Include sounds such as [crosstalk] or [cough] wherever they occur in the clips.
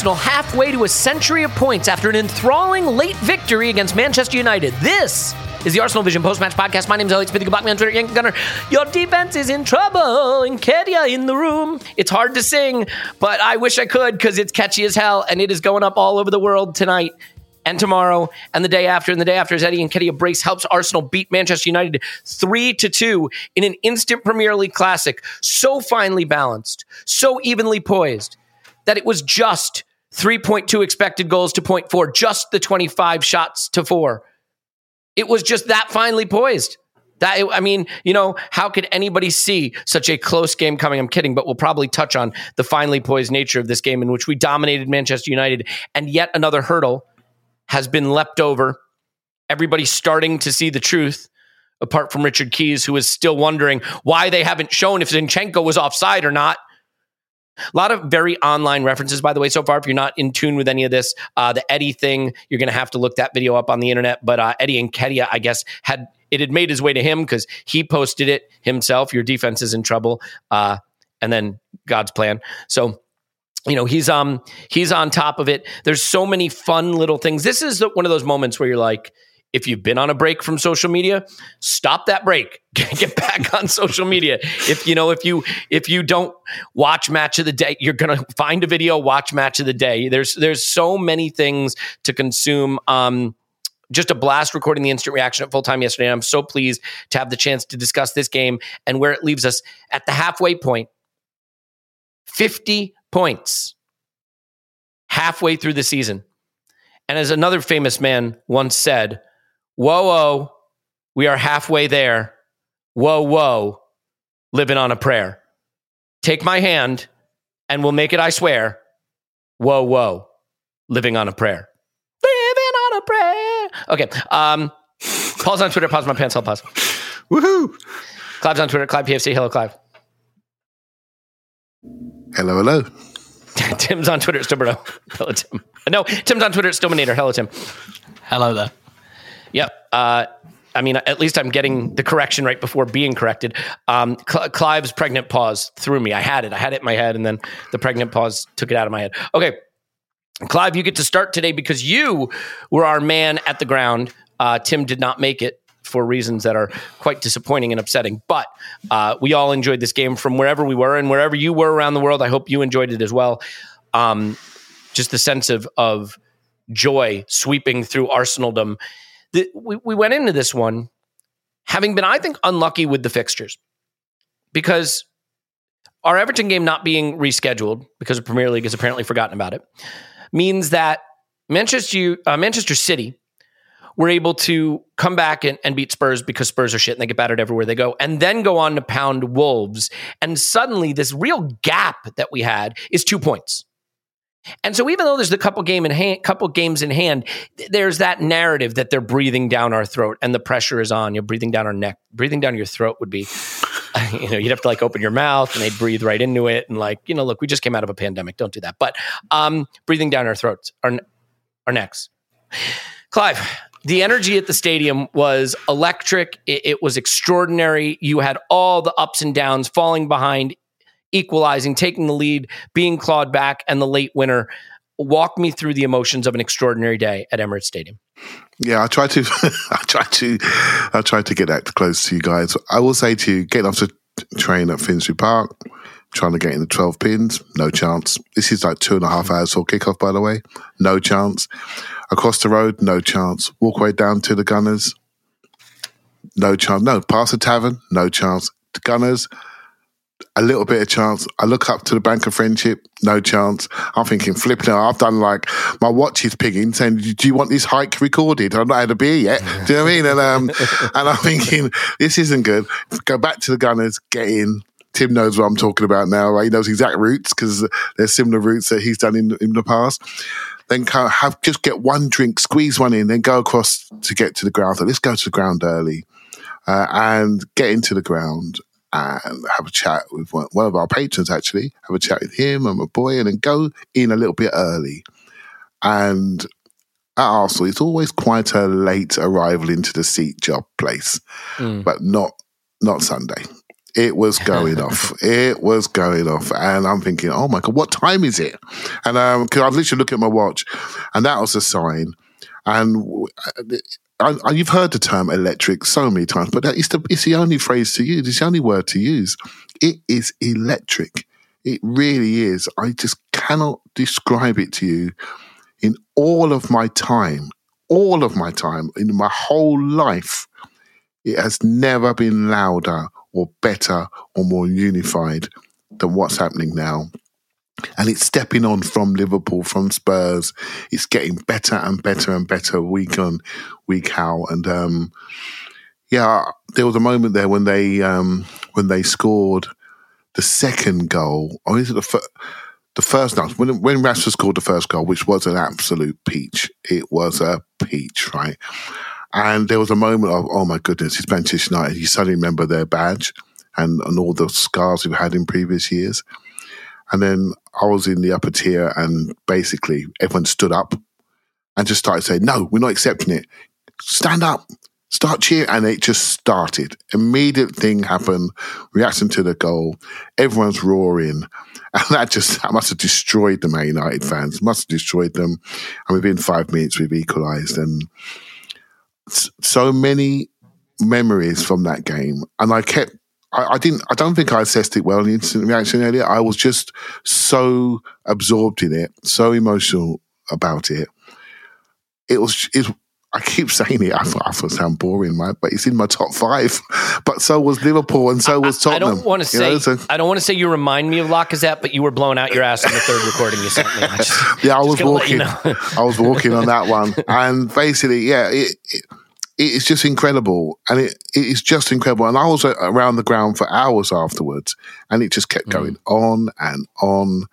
Arsenal halfway to a century of points after an enthralling late victory against Manchester United. This is the Arsenal Vision post-match podcast. My name is block me on Twitter, Yankee Gunner. Your defense is in trouble, Nketiah in the room. It's hard to sing, but I wish I could because it's catchy as hell, and it is going up all over the world tonight and tomorrow and the day after and the day after as Eddie Nketiah brace helps Arsenal beat Manchester United 3 to 2 in an instant Premier League classic so finely balanced so evenly poised that it was just 3.2 expected goals to 0.4 just the 25 shots to 4 it was just that finely poised that I mean, you know, how could anybody see such a close game coming? I'm kidding, but we'll probably touch on the finely poised nature of this game in which we dominated Manchester United and yet another hurdle has been leapt over. Everybody's starting to see the truth, apart from Richard Keys, who is still wondering why they haven't shown if Zinchenko was offside or not. A lot of very online references, by the way, so far. If you're not in tune with any of this, uh, the Eddie thing, you're going to have to look that video up on the internet. But uh, Eddie Nketiah, I guess, had it had made his way to him because he posted it himself. Your defense is in trouble, uh, and then God's plan. So you know he's um he's on top of it there's so many fun little things this is the, one of those moments where you're like if you've been on a break from social media stop that break [laughs] get back on social media if you know if you if you don't watch match of the day you're gonna find a video watch match of the day there's there's so many things to consume um just a blast recording the instant reaction at full time yesterday. And I'm so pleased to have the chance to discuss this game and where it leaves us at the halfway point. 50 points halfway through the season. And as another famous man once said, Whoa, whoa, we are halfway there. Whoa, whoa, living on a prayer. Take my hand and we'll make it, I swear. Whoa, whoa, living on a prayer. Living on a prayer. Okay. Um, Paul's on Twitter. Pause my pants. I'll pause. Woohoo! Clive's on Twitter. Clive PFC. Hello, Clive. Hello, hello. [laughs] Tim's on Twitter at Stubberto. Hello, Tim. No, Tim's on Twitter at Stillmanator. Hello, Tim. Hello there. Yep. Uh, I mean, at least I'm getting the correction right before being corrected. Um, Cl- Clive's pregnant pause threw me. I had it. I had it in my head, and then the pregnant pause took it out of my head. Okay. Clive, you get to start today because you were our man at the ground. Uh, Tim did not make it for reasons that are quite disappointing and upsetting. But uh, we all enjoyed this game from wherever we were and wherever you were around the world. I hope you enjoyed it as well. Um, just the sense of of joy sweeping through Arsenaldom. The, we, we went into this one having been, I think, unlucky with the fixtures because our Everton game not being rescheduled because the Premier League has apparently forgotten about it means that Manchester uh, Manchester City were able to come back and, and, beat Spurs because Spurs are shit and they get battered everywhere they go, and then go on to pound Wolves. And suddenly, this real gap that we had is two points. And so even though there's a couple game in hand, couple games in hand, there's that narrative that they're breathing down our throat and the pressure is on. You're breathing down our neck. Breathing down your throat would be, [laughs] you know, you'd have to like open your mouth and they'd breathe right into it and like, you know, look, we just came out of a pandemic. Don't do that. But um, breathing down our throats, our our necks. Clive, the energy at the stadium was electric. It, it was extraordinary. You had all the ups and downs, falling behind, equalizing, taking the lead, being clawed back, and the late winner. Walk me through the emotions of an extraordinary day at Emirates Stadium. Yeah, I try to, [laughs] I try to, I try to get that close to you guys. I will say to you, getting off the train at Finsbury Park, trying to get in the 12 pins, no chance. This is like two and a half hours for kickoff, by the way, no chance. Across the road, no chance. Walkway down to the Gunners, no chance. No, past the tavern, no chance. The Gunners, a little bit of chance. I look up to the Bank of Friendship, no chance. I'm thinking, flipping out. I've done like my watch is pinging, saying, "Do you want this hike recorded?" I've not had a beer yet. Do you know what I mean? And um, [laughs] and I'm thinking, this isn't good. Go back to the Gunners, get in. Tim knows what I'm talking about now. Right? He knows exact routes because there's similar routes that he's done in in the past. Then kind of have just get one drink, squeeze one in, then go across to get to the ground. So let's go to the ground early uh, and get into the ground and have a chat with one, one of our patrons. Actually, have a chat with him and my boy, and then go in a little bit early. And at Arsenal, it's always quite a late arrival into the seat job place, but not not Sunday. It was going [laughs] off. It was going off, and I'm thinking, oh my god, what time is it? And um, because I was literally looking at my watch, and that was a sign. And I, I, uh, you've heard the term electric so many times, but is the it's the only phrase to use. It's the only word to use. It is electric. It really is. I just cannot describe it to you. In all of my time, all of my time, in my whole life, it has never been louder or better or more unified than what's happening now. And it's stepping on from Liverpool, from Spurs. It's getting better and better and better week on, week out. And um, yeah, there was a moment there when they um, when they scored the second goal, or is it the first? The first night when when Rashford scored the first goal, which was an absolute peach. It was a peach, right? And there was a moment of, oh my goodness, it's Manchester United. You suddenly remember their badge and, and all the scars we've had in previous years. And then I was in the upper tier, and basically everyone stood up and just started saying, "No, we're not accepting it. Stand up, start cheering." And it just started. Immediate thing happened. Reaction to the goal. Everyone's roaring, [laughs] and that just that must have destroyed the Man United fans. Must have destroyed them. And within five minutes, we've equalised. And so many memories from that game, and I kept I, I didn't. I don't think I assessed it well in the instant reaction earlier. I was just so absorbed in it, so emotional about it. It was. It. I keep [laughs] saying it. I thought I thought sound boring, right? But it's in my top five. [laughs] But so was Liverpool, and so was Tottenham. I don't want to you say know, so- I don't want to say you remind me of Lacazette, but you were blowing out your ass in the third recording you sent me. I just- yeah, I was gonna you walking. know. I was walking on that one, [laughs] and basically, yeah, it, it it's just incredible, and it it is just incredible. And I was around the ground for hours afterwards, and it just kept Mm. going on and on.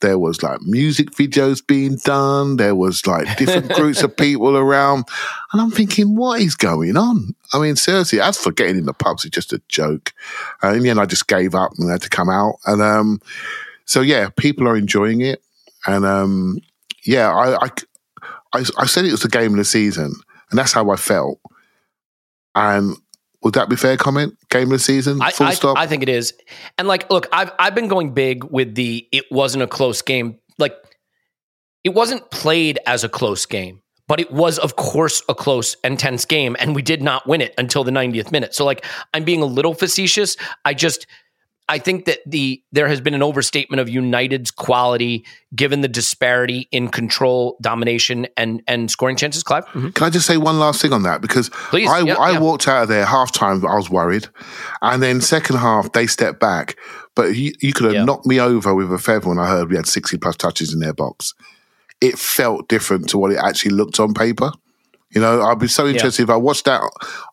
There was like music videos being done. There was like different [laughs] groups of people around, and I'm thinking, what is going on? I mean, seriously, as for getting in the pubs, it's just a joke. Uh, in the end, I just gave up and had to come out. And um, so, yeah, people are enjoying it, and um, yeah, I, I, I, I said it was the game of the season, and that's how I felt. And would that be fair comment? Game of the season, I, full I, stop. I think it is. And like, look, I've I've been going big with the it wasn't a close game. Like, it wasn't played as a close game, but it was, of course, a close and tense game, and we did not win it until the 90th minute. So, like, I'm being a little facetious. I just I think that the there has been an overstatement of United's quality given the disparity in control, domination, and and scoring chances. Clive, Mhm. Can I just say one last thing on that? Because Please, I, yeah, I yeah. walked out of there half time, I was worried. And then second half, they stepped back. But you, you could have Yeah. knocked me over with a feather when I heard we had 60 plus touches in their box. It felt different to what it actually looked on paper. You know, I'd be so interested if I watched that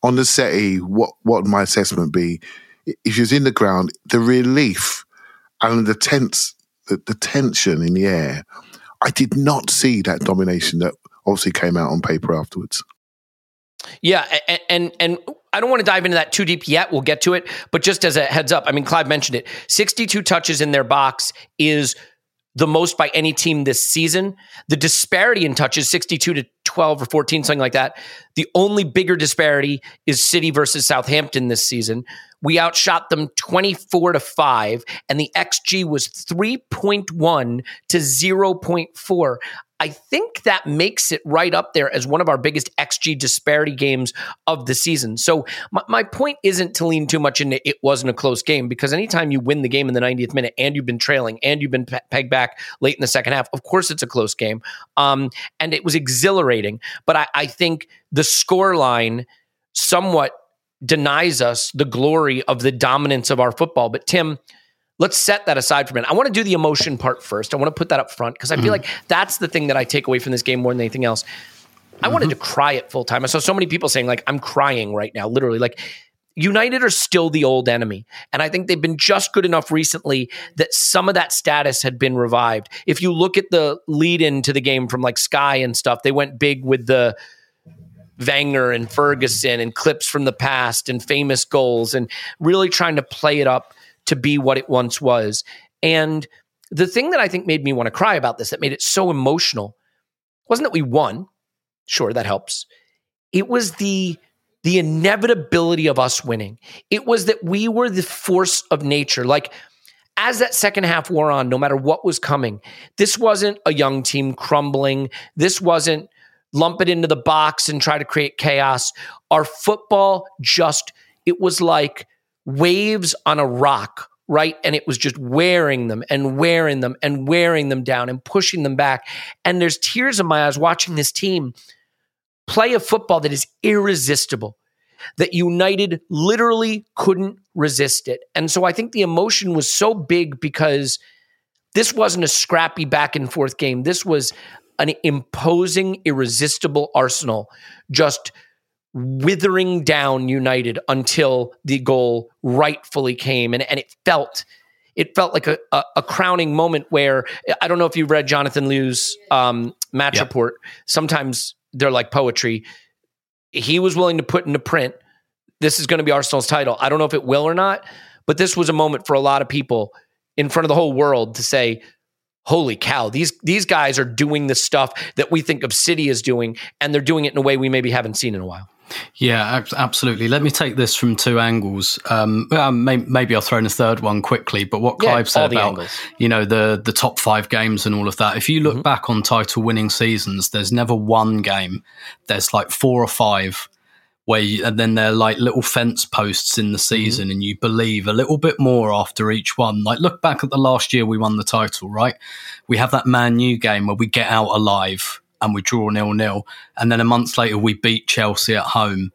on the settee, what, what would my assessment be? If you was in the ground, the relief and the tense, the, the tension in the air, I did not see that domination that obviously came out on paper afterwards. Yeah, and, and and I don't want to dive into that too deep yet. We'll get to it, but just as a heads up, I mean, Clive mentioned it. Sixty-two touches in their box is the most by any team this season. The disparity in touches, 62 to 12 or 14, something like that. The only bigger disparity is City versus Southampton this season. We outshot them 24 to 5, and the XG was 3.1 to 0.4. I think that makes it right up there as one of our biggest XG disparity games of the season. So my, my point isn't to lean too much into it wasn't a close game because anytime you win the game in the 90th minute and you've been trailing and you've been pe- pegged back late in the second half, of course it's a close game. Um, and it was exhilarating. But I, I think the score line somewhat denies us the glory of the dominance of our football. But Tim, let's set that aside for a minute. I want to do the emotion part first. I want to put that up front because I feel mm-hmm. like that's the thing that I take away from this game more than anything else. I wanted to mm-hmm. cry at full time. I saw so many people saying, like, I'm crying right now, literally. Like, United are still the old enemy. And I think they've been just good enough recently that some of that status had been revived. If you look at the lead into the game from like Sky and stuff, they went big with the Wenger and Ferguson and clips from the past and famous goals and really trying to play it up to be what it once was. And the thing that I think made me want to cry about this, that made it so emotional, wasn't that we won. Sure, that helps. It was the the inevitability of us winning. It was that we were the force of nature. Like as that second half wore on, no matter what was coming, this wasn't a young team crumbling. This wasn't lump it into the box and try to create chaos. Our football just, it was like waves on a rock, right? And it was just wearing them and wearing them and wearing them down and pushing them back. And there's tears in my eyes watching this team play a football that is irresistible, that United literally couldn't resist it. And so I think the emotion was so big because this wasn't a scrappy back and forth game. This was an imposing, irresistible Arsenal just withering down United until the goal rightfully came. And, and it felt it felt like a, a, a crowning moment where I don't know if you've read Jonathan Liew's um, match report. Sometimes they're like poetry. He was willing to put into print, this is going to be Arsenal's title. I don't know if it will or not, but this was a moment for a lot of people in front of the whole world to say, holy cow, these these guys are doing the stuff that we think of City is doing, and they're doing it in a way we maybe haven't seen in a while. Yeah, ab- absolutely. Let me take this from two angles. Um, maybe I'll throw in a third one quickly. But what Clive all said about angles. you know the the top five games and all of that. If you look back on title winning seasons, there's never one game. There's like four or five where you, and then they're like little fence posts in the mm-hmm. season, and you believe a little bit more after each one. Like look back at the last year we won the title, right? We have that Man U game where we get out alive and we draw nil nil, and then a month later we beat Chelsea at home,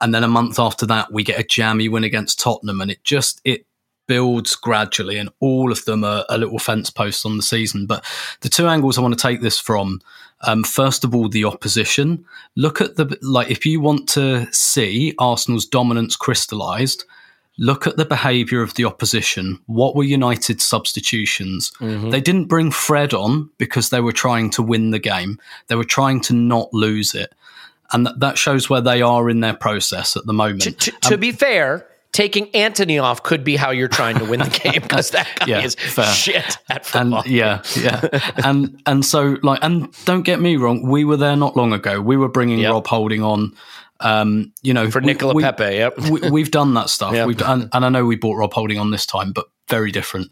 and then a month after that we get a jammy win against Tottenham, and it just it builds gradually, and all of them are a little fence post on the season. But the two angles I want to take this from, um, first of all, the opposition. Look at the like if you want to see Arsenal's dominance crystallised. Look at the behaviour of the opposition. What were United's substitutions? They didn't bring Fred on because they were trying to win the game. They were trying to not lose it. And that, that shows where they are in their process at the moment. To, to, to be fair, taking Antony off could be how you're trying to win the [laughs] game because that guy Yeah, is fair. shit at and football. yeah, yeah, and and so like, and don't get me wrong, we were there not long ago. We were bringing Yep. Rob Holding on, um, you know, For Nicola we, Pepe, yep. we, we've done that [laughs] stuff. Yep. We've done, and I know we bought Rob Holding on this time, but very different.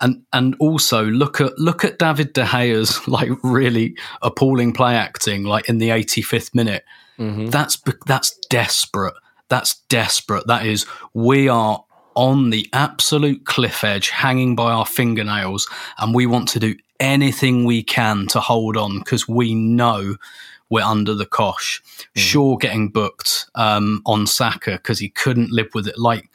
And and also look at look at David De Gea's [laughs] like really appalling play acting, like in the 85th minute. That's that's desperate. That's desperate. That is, we are on the absolute cliff edge, hanging by our fingernails, and we want to do anything we can to hold on because we know we're under the cosh. Shaw getting booked um, on Saka because he couldn't live with it. Like,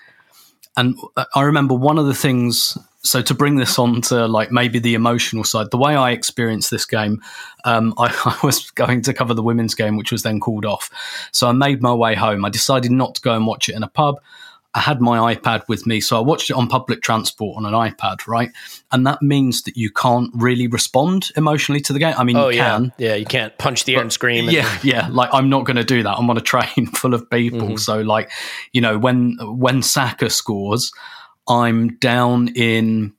and I remember one of the things. So to bring this on to like maybe the emotional side, the way I experienced this game, um, [laughs] I, I was going to cover the women's game, which was then called off. So I made my way home. I decided not to go and watch it in a pub. I had my iPad with me, so I watched it on public transport on an iPad, right? And that means that you can't really respond emotionally to the game. I mean, Oh you yeah, can. yeah. You can't punch the air and scream. And, Yeah, yeah. Like I'm not going to do that. I'm on a train [laughs] full of people. Mm-hmm. So like, you know, when when Saka scores, I'm down in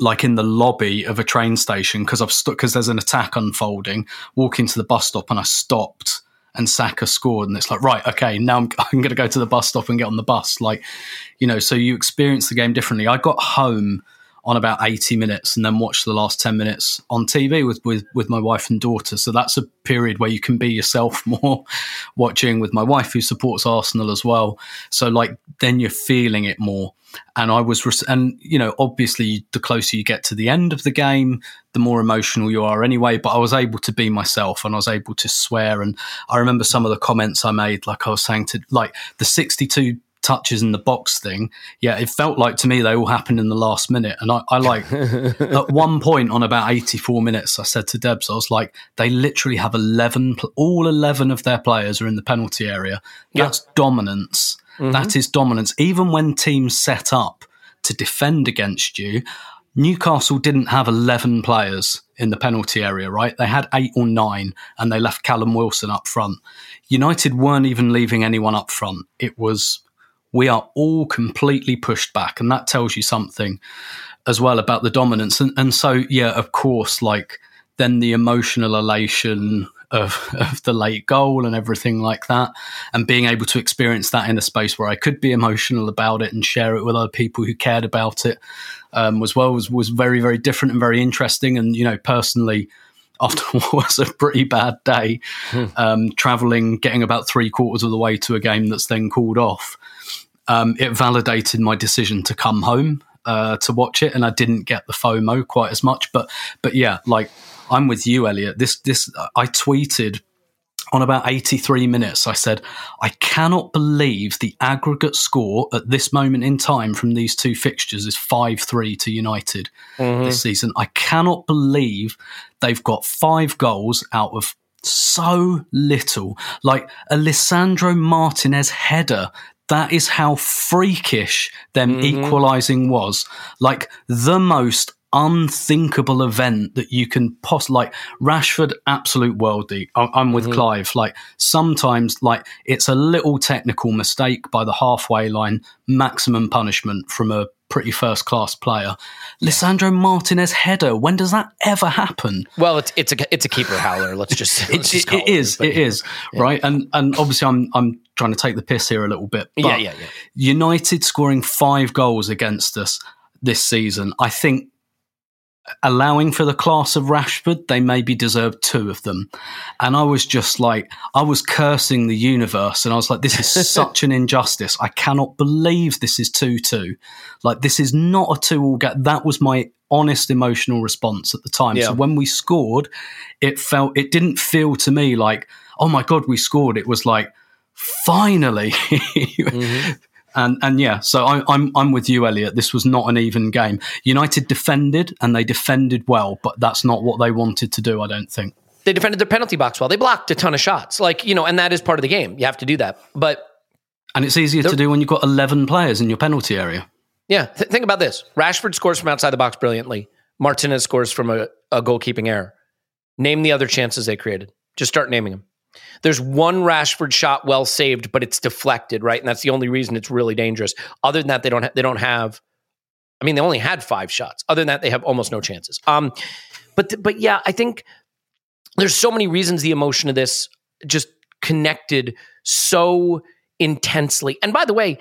like in the lobby of a train station because I've stuck because there's an attack unfolding. Walking to the bus stop and I stopped and Saka scored and it's like right, okay, now I'm, [laughs] I'm going to go to the bus stop and get on the bus. Like, you know, so you experience the game differently. I got home on about 80 minutes and then watched the last 10 minutes on TV with, with, with my wife and daughter. So that's a period where you can be yourself [laughs] more watching with my wife who supports Arsenal as well. So like then you're feeling it more. And I was, res- and you know, obviously the closer you get to the end of the game, the more emotional you are anyway. But I was able to be myself and I was able to swear. And I remember some of the comments I made, like I was saying to, like the 62 touches in the box thing. Yeah, it felt like to me they all happened in the last minute. And I, I like [laughs] at one point on about 84 minutes, I said to Debs, I was like, they literally have 11, all 11 of their players are in the penalty area. That's dominance. Mm-hmm. That is dominance. Even when teams set up to defend against you, Newcastle didn't have 11 players in the penalty area, right? They had eight or nine and they left Callum Wilson up front. United weren't even leaving anyone up front. It was, we are all completely pushed back. And that tells you something as well about the dominance. And, and so, yeah, of course, like then the emotional elation of, of the late goal and everything like that, and being able to experience that in a space where I could be emotional about it and share it with other people who cared about it um, as well was, was very, very different and very interesting. And, you know, personally, [laughs] after what was a pretty bad day, um, traveling, getting about three quarters of the way to a game that's then called off, um, it validated my decision to come home uh, to watch it, and I didn't get the FOMO quite as much. But but yeah, like I'm with you, Elliot. This this I tweeted on about 83 minutes. I said I cannot believe the aggregate score at this moment in time from these two fixtures is five three to United mm-hmm. this season. I cannot believe they've got five goals out of so little. Like Lisandro Martinez header. That is how freakish them mm-hmm. equalizing was. Like the most unthinkable event that you can poss like Rashford absolute worldie. I- I'm with mm-hmm. Clive. Like sometimes like it's a little technical mistake by the halfway line maximum punishment from a pretty first class player Lisandro Martinez header when does that ever happen? Well, it's it's a it's a keeper howler. Let's just, [laughs] let's it, just it- it is but- it is right? And and obviously i'm i'm trying to take the piss here a little bit but Yeah, yeah, yeah. united scoring five goals against us this season. I think allowing for the class of rashford they maybe deserved two of them. And i was just like i was cursing the universe and i was like this is [laughs] such an injustice. I cannot believe this is 2-2 like this is not a two all get that was my honest emotional response at the time. Yeah. so when we scored it felt it didn't feel to me like oh my god we scored. It was like finally [laughs] mm-hmm. And and yeah so I, i'm i'm with you elliot this was not an even game united defended and they defended well but that's not what they wanted to do i don't think They defended their penalty box well. They blocked a ton of shots. Like you know, and that is part of the game. You have to do that. But and it's easier to do when you've got 11 players in your penalty area Yeah, th- think about this. Rashford scores from outside the box brilliantly. Martinez scores from a, a goalkeeping error. Name the other chances they created. Just start naming them. There's one Rashford shot well saved, but it's deflected, right? And that's the only reason it's really dangerous. Other than that, they don't ha- they don't have. I mean, they only had five shots. Other than that, they have almost no chances. Um, but th- but yeah, I think there's so many reasons the emotion of this just connected so intensely. And by the way,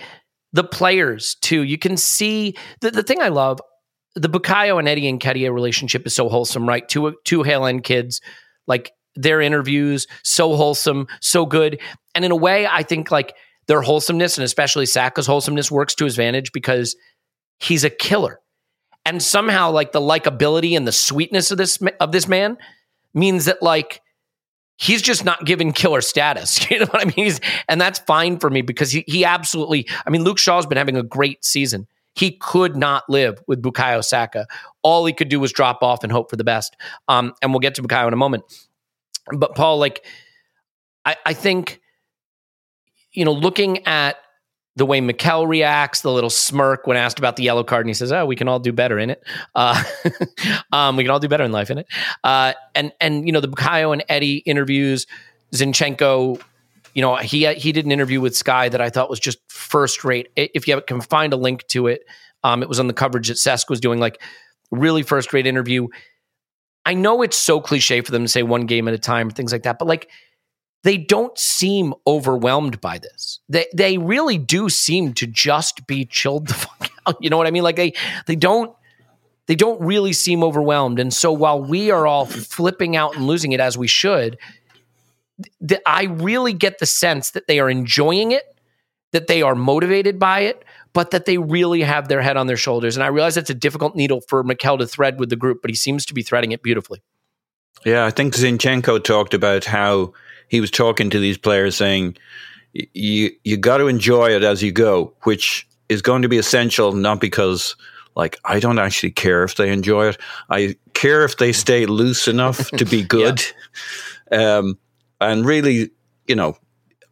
the players too. You can see the, the thing I love. The Bukayo and Eddie Nketiah relationship is so wholesome, right? Two two End kids, like their interviews, so wholesome, so good. And in a way, I think like their wholesomeness and especially Saka's wholesomeness works to his advantage because he's a killer. And somehow, like the likability and the sweetness of this of this man means that like he's just not given killer status. [laughs] You know what I mean? He's, and that's fine for me because he, he absolutely, I mean, Luke Shaw's been having a great season. He could not live with Bukayo Saka. All he could do was drop off and hope for the best. Um, and we'll get to Bukayo in a moment. But Paul, like, I, I think, you know, looking at the way Mikel reacts, the little smirk when asked about the yellow card, and he says, "Oh, we can all do better in it. Uh, [laughs] um, we can all do better in life in it." Uh, and and you know the Bukayo and Eddie interviews, Zinchenko. You know he he did an interview with Sky that I thought was just first rate. If you can find a link to it, um, it was on the coverage that Cesc was doing. Like really first rate interview. I know it's so cliche for them to say one game at a time, things like that, but like they don't seem overwhelmed by this. They they really do seem to just be chilled the [laughs] fuck out. You know what I mean? Like they they don't they don't really seem overwhelmed. And so while we are all flipping out and losing it as we should, th- I really get the sense that they are enjoying it, that they are motivated by it, but that they really have their head on their shoulders. And I realize it's a difficult needle for Mikel to thread with the group, but he seems to be threading it beautifully. Yeah, I think Zinchenko talked about how he was talking to these players saying, you you got to enjoy it as you go, which is going to be essential, not because like I don't actually care if they enjoy it. I care if they stay loose enough to be [laughs] good. yeah. um, and really, you know,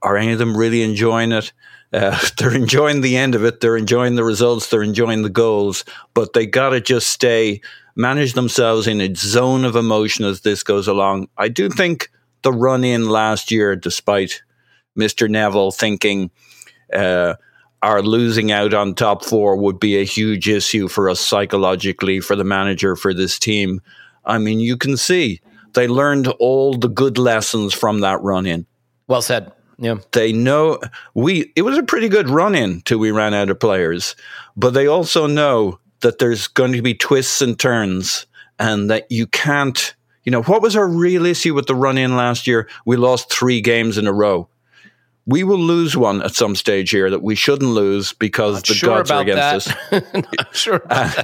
are any of them really enjoying it? Uh, [laughs] they're enjoying the end of it. They're enjoying the results. They're enjoying the goals, but they got to just stay, manage themselves in a zone of emotion as this goes along. I do think the run in last year, despite Mr. Neville thinking uh, our losing out on top four would be a huge issue for us psychologically, for the manager, for this team. I mean, you can see they learned all the good lessons from that run in. Well said. Yeah. They know we it was a pretty good run in till we ran out of players, but they also know that there's going to be twists and turns and that you can't you know, what was our real issue with the run in last year? We lost three games in a row. We will lose one at some stage here that we shouldn't lose because Not the sure gods are against that. us. [laughs] Sure uh,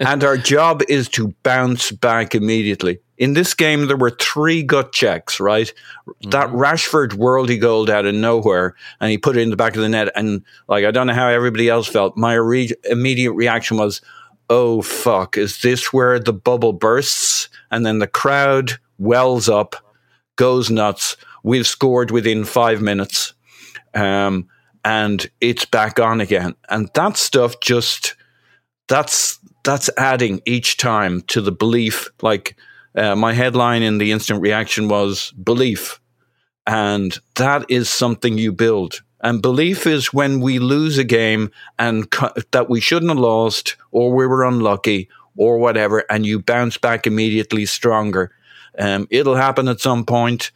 and our job is to bounce back immediately. In this game, there were three gut checks, right? Mm-hmm. That Rashford worldy goal out of nowhere, and he put it in the back of the net. And like, I don't know how everybody else felt. My re- immediate reaction was, oh fuck, is this where the bubble bursts? And then the crowd wells up, goes nuts. We've scored within five minutes. Um, and it's back on again. And that stuff just that's that's adding each time to the belief. Like uh, my headline in the instant reaction was belief, and that is something you build. And belief is when we lose a game and co- that we shouldn't have lost, or we were unlucky, or whatever, and you bounce back immediately stronger. Um, it'll happen at some point.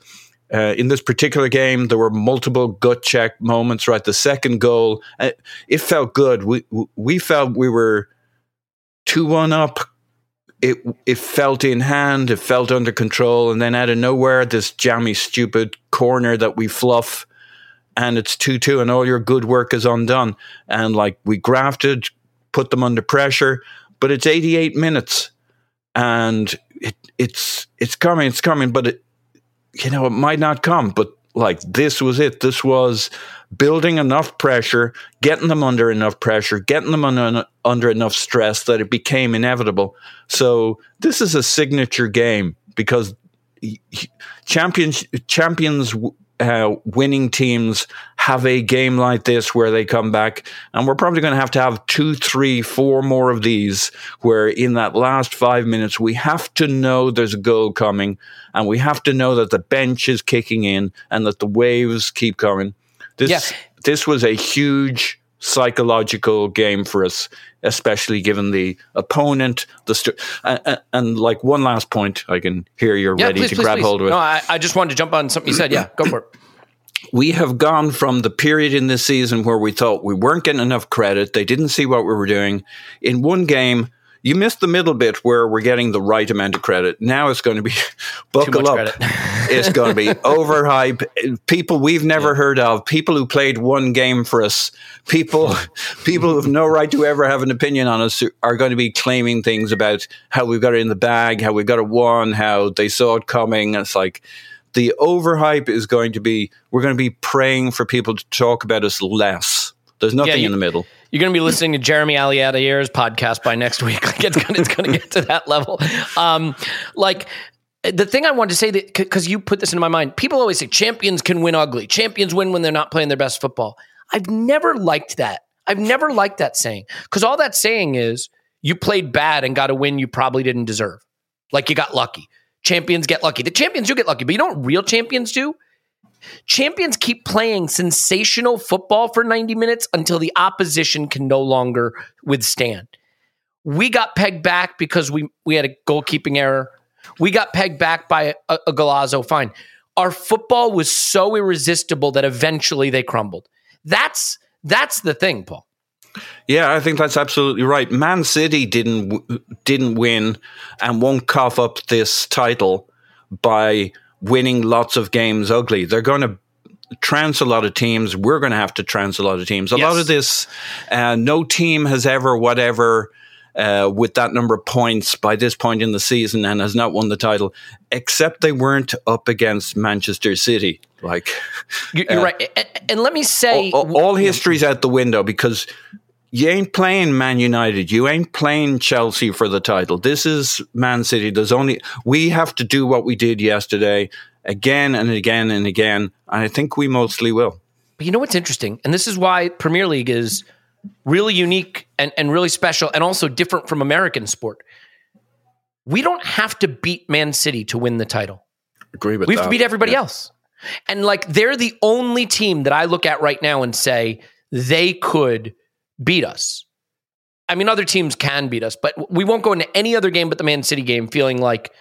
Uh, in this particular game, there were multiple gut check moments. Right, the second goal, uh, it felt good. We we felt we were two one up. It it felt in hand. It felt under control, and then out of nowhere, this jammy, stupid corner that we fluff and it's 2 2, and all your good work is undone. And like we grafted, put them under pressure, but it's 88 minutes and it, it's it's coming, it's coming, but it, you know, it might not come. But like this was it. This was building enough pressure, getting them under enough pressure, getting them under, enough stress that it became inevitable. So this is a signature game because champions champions uh, winning teams have a game like this where they come back, and we're probably going to have to have two, three, four more of these where in that last five minutes we have to know there's a goal coming, and we have to know that the bench is kicking in and that the waves keep coming. This yeah. this was a huge psychological game for us, especially given the opponent. The st- and, and, like one last point, I can hear you're yeah, ready please, to please, grab please. hold of it. No, I, I just wanted to jump on something you said. Yeah, go for it. [clears throat] We have gone from the period in this season where we thought we weren't getting enough credit. They didn't see what we were doing. In one game, you missed the middle bit where we're getting the right amount of credit. Now it's going to be [laughs] buckle up. [laughs] it's going to be overhype. People we've never yeah. heard of. People who played one game for us. People, [laughs] people who have no right to ever have an opinion on us are going to be claiming things about how we've got it in the bag, how we got it won, how they saw it coming. It's like the overhype is going to be. We're going to be praying for people to talk about us less. There's nothing yeah, you, in the middle you're going to be listening to Jeremy Aliadière's podcast by next week. [laughs] Like it's going it's to get to that level. Um, like the thing I wanted to say that because you put this in my mind, people always say champions can win ugly. Champions win when they're not playing their best football. I've never liked that. I've never liked that saying because all that saying is you played bad and got a win you probably didn't deserve. Like you got lucky. Champions get lucky. The champions do get lucky, but you know what real champions do? Champions keep playing sensational football for 90 minutes until the opposition can no longer withstand. We got pegged back because we, we had a goalkeeping error. We got pegged back by a, a golazo. Fine. Our football was so irresistible that eventually they crumbled. That's that's the thing, Paul. Yeah, I think that's absolutely right. Man City didn't didn't win and won't cough up this title by winning lots of games ugly. They're going to trounce a lot of teams. We're going to have to trounce a lot of teams. A Yes. lot of this, uh, no team has ever whatever. Uh, with that number of points by this point in the season and has not won the title, except they weren't up against Manchester City. Like, You're, you're right. And, and let me say, all, all history's out the window because you ain't playing Man United. You ain't playing Chelsea for the title. This is Man City. There's only we have to do what we did yesterday again and again and again, and I think we mostly will. But you know what's interesting? And this is why Premier League is really unique and, and really special and also different from American sport. We don't have to beat Man City to win the title. Agree with We have to beat everybody Yeah. else. And like they're the only team that I look at right now and say they could beat us. I mean, other teams can beat us, but we won't go into any other game but the Man City game feeling like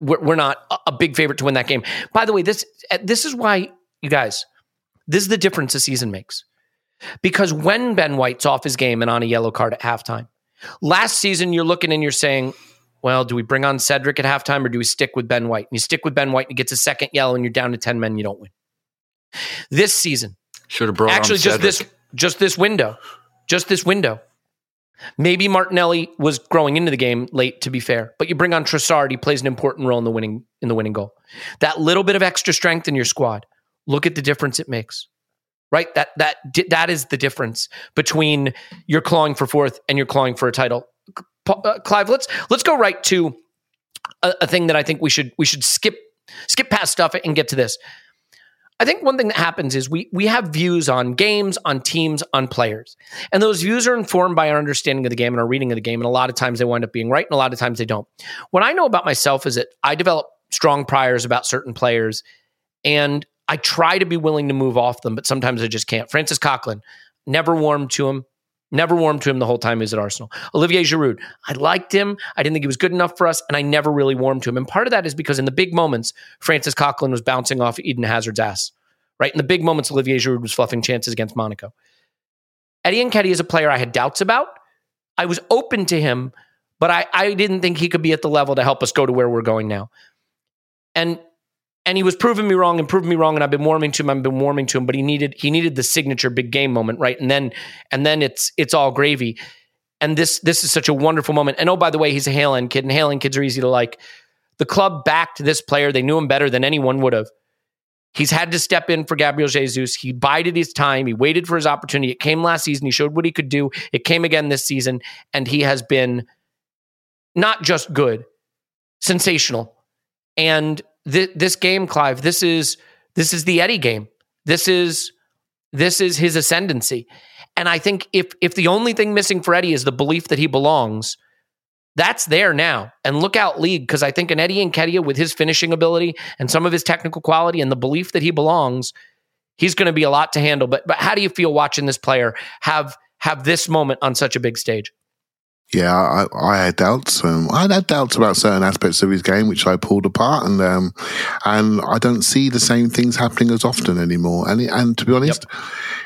we're, we're not a- big favorite to win that game. By the way, this eh, this is why you guys, this is the difference a season makes. Because when Ben White's off his game and on a yellow card at halftime, last season you're looking and you're saying, well, do we bring on Cedric at halftime or do we stick with Ben White? And you stick with Ben White and he gets a second yellow and you're down to 10 men, you don't win. This season, Should have brought on actually just Cedric. this just this window. Just this window. Maybe Martinelli was growing into the game late, to be fair, but you bring on Trossard, he plays an important role in the winning in the winning goal. That little bit of extra strength in your squad. Look at the difference it makes. Right? That that that is the difference between you're clawing for fourth and you're clawing for a title. Uh, Clive, let's let's go right to a, a thing that I think we should we should skip skip past stuff and get to this. I think one thing that happens is we we have views on games, on teams, on players. And those views are informed by our understanding of the game and our reading of the game. And a lot of times they wind up being right, and a lot of times they don't. What I know about myself is that I develop strong priors about certain players, and I try to be willing to move off them, but sometimes I just can't. Francis Coquelin, never warmed to him. Never warmed to him the whole time he was at Arsenal. Olivier Giroud, I liked him. I didn't think he was good enough for us, and I never really warmed to him. And part of that is because in the big moments, Francis Coquelin was bouncing off Eden Hazard's ass. Right in the big moments, Olivier Giroud was fluffing chances against Monaco. Eddie Nketiah is a player I had doubts about. I was open to him, but I, I didn't think he could be at the level to help us go to where we're going now. And and he was proving me wrong and proving me wrong, and I've been warming to him. I've been warming to him, but he needed he needed the signature big game moment, right? And then and then it's it's all gravy. And this this is such a wonderful moment. And oh, by the way, he's a Hale End kid, and Hale End kids are easy to like. The club backed this player; they knew him better than anyone would have. He's had to step in for Gabriel Jesus. He bided his time. He waited for his opportunity. It came last season. He showed what he could do. It came again this season, and he has been not just good, sensational. And th- this game, Clive, this is this is the Eddie game. This is this is his ascendancy. And I think if if the only thing missing for Eddie is the belief that he belongs, that's there now. And look out league because I think an Eddie Nketiah with his finishing ability and some of his technical quality and the belief that he belongs, he's going to be a lot to handle. But but how do you feel watching this player have have this moment on such a big stage? Yeah, I, I had doubts. Um, I had doubts about certain aspects of his game, which I pulled apart, and um, and I don't see the same things happening as often anymore. And and to be honest,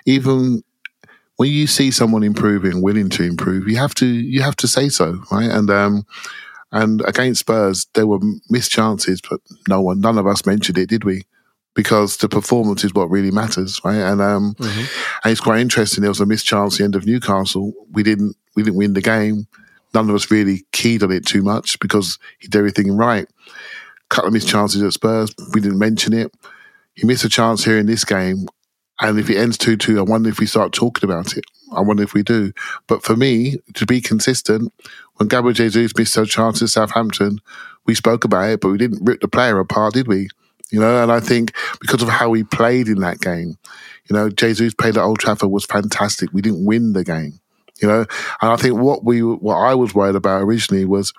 even when you see someone improving, willing to improve, you have to you have to say so, right? And um, and against Spurs, there were missed chances, but no one, none of us mentioned it, did we? Because the performance is what really matters, right? And um, and it's quite interesting. There was a missed chance at the end of Newcastle. We didn't we didn't win the game. None of us really keyed on it too much because he did everything right. Couple of missed chances at Spurs. We didn't mention it. He missed a chance here in this game. And if it ends 2 2, I wonder if we start talking about it. I wonder if we do. But for me, to be consistent, when Gabriel Jesus missed those chances at Southampton, we spoke about it, but we didn't rip the player apart, did we? You know, and I think because of how he played in that game, you know, Jesus played at Old Trafford was fantastic. We didn't win the game, you know, and I think what we, what I was worried about originally was,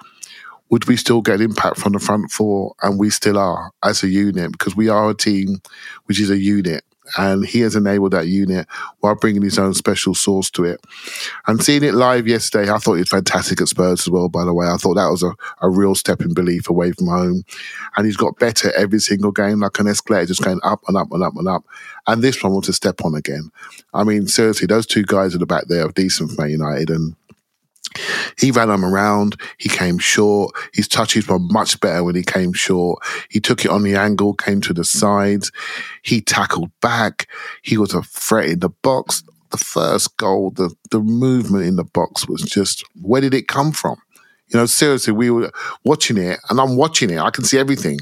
would we still get impact from the front four? And we still are as a unit because we are a team which is a unit and he has enabled that unit while bringing his own special sauce to it. And seeing it live yesterday, I thought he was fantastic at Spurs as well, by the way. I thought that was a, a real step in belief away from home. And he's got better every single game, like an escalator, just going up and up and up and up. And this one was a step on again. I mean, seriously, those two guys at the back there are decent for United. And he ran him around. He came short. His touches were much better when he came short. He took it on the angle, came to the sides. He tackled back. He was a threat in the box. The first goal, the, the movement in the box was just, where did it come from? You know, seriously, we were watching it and I'm watching it. I can see everything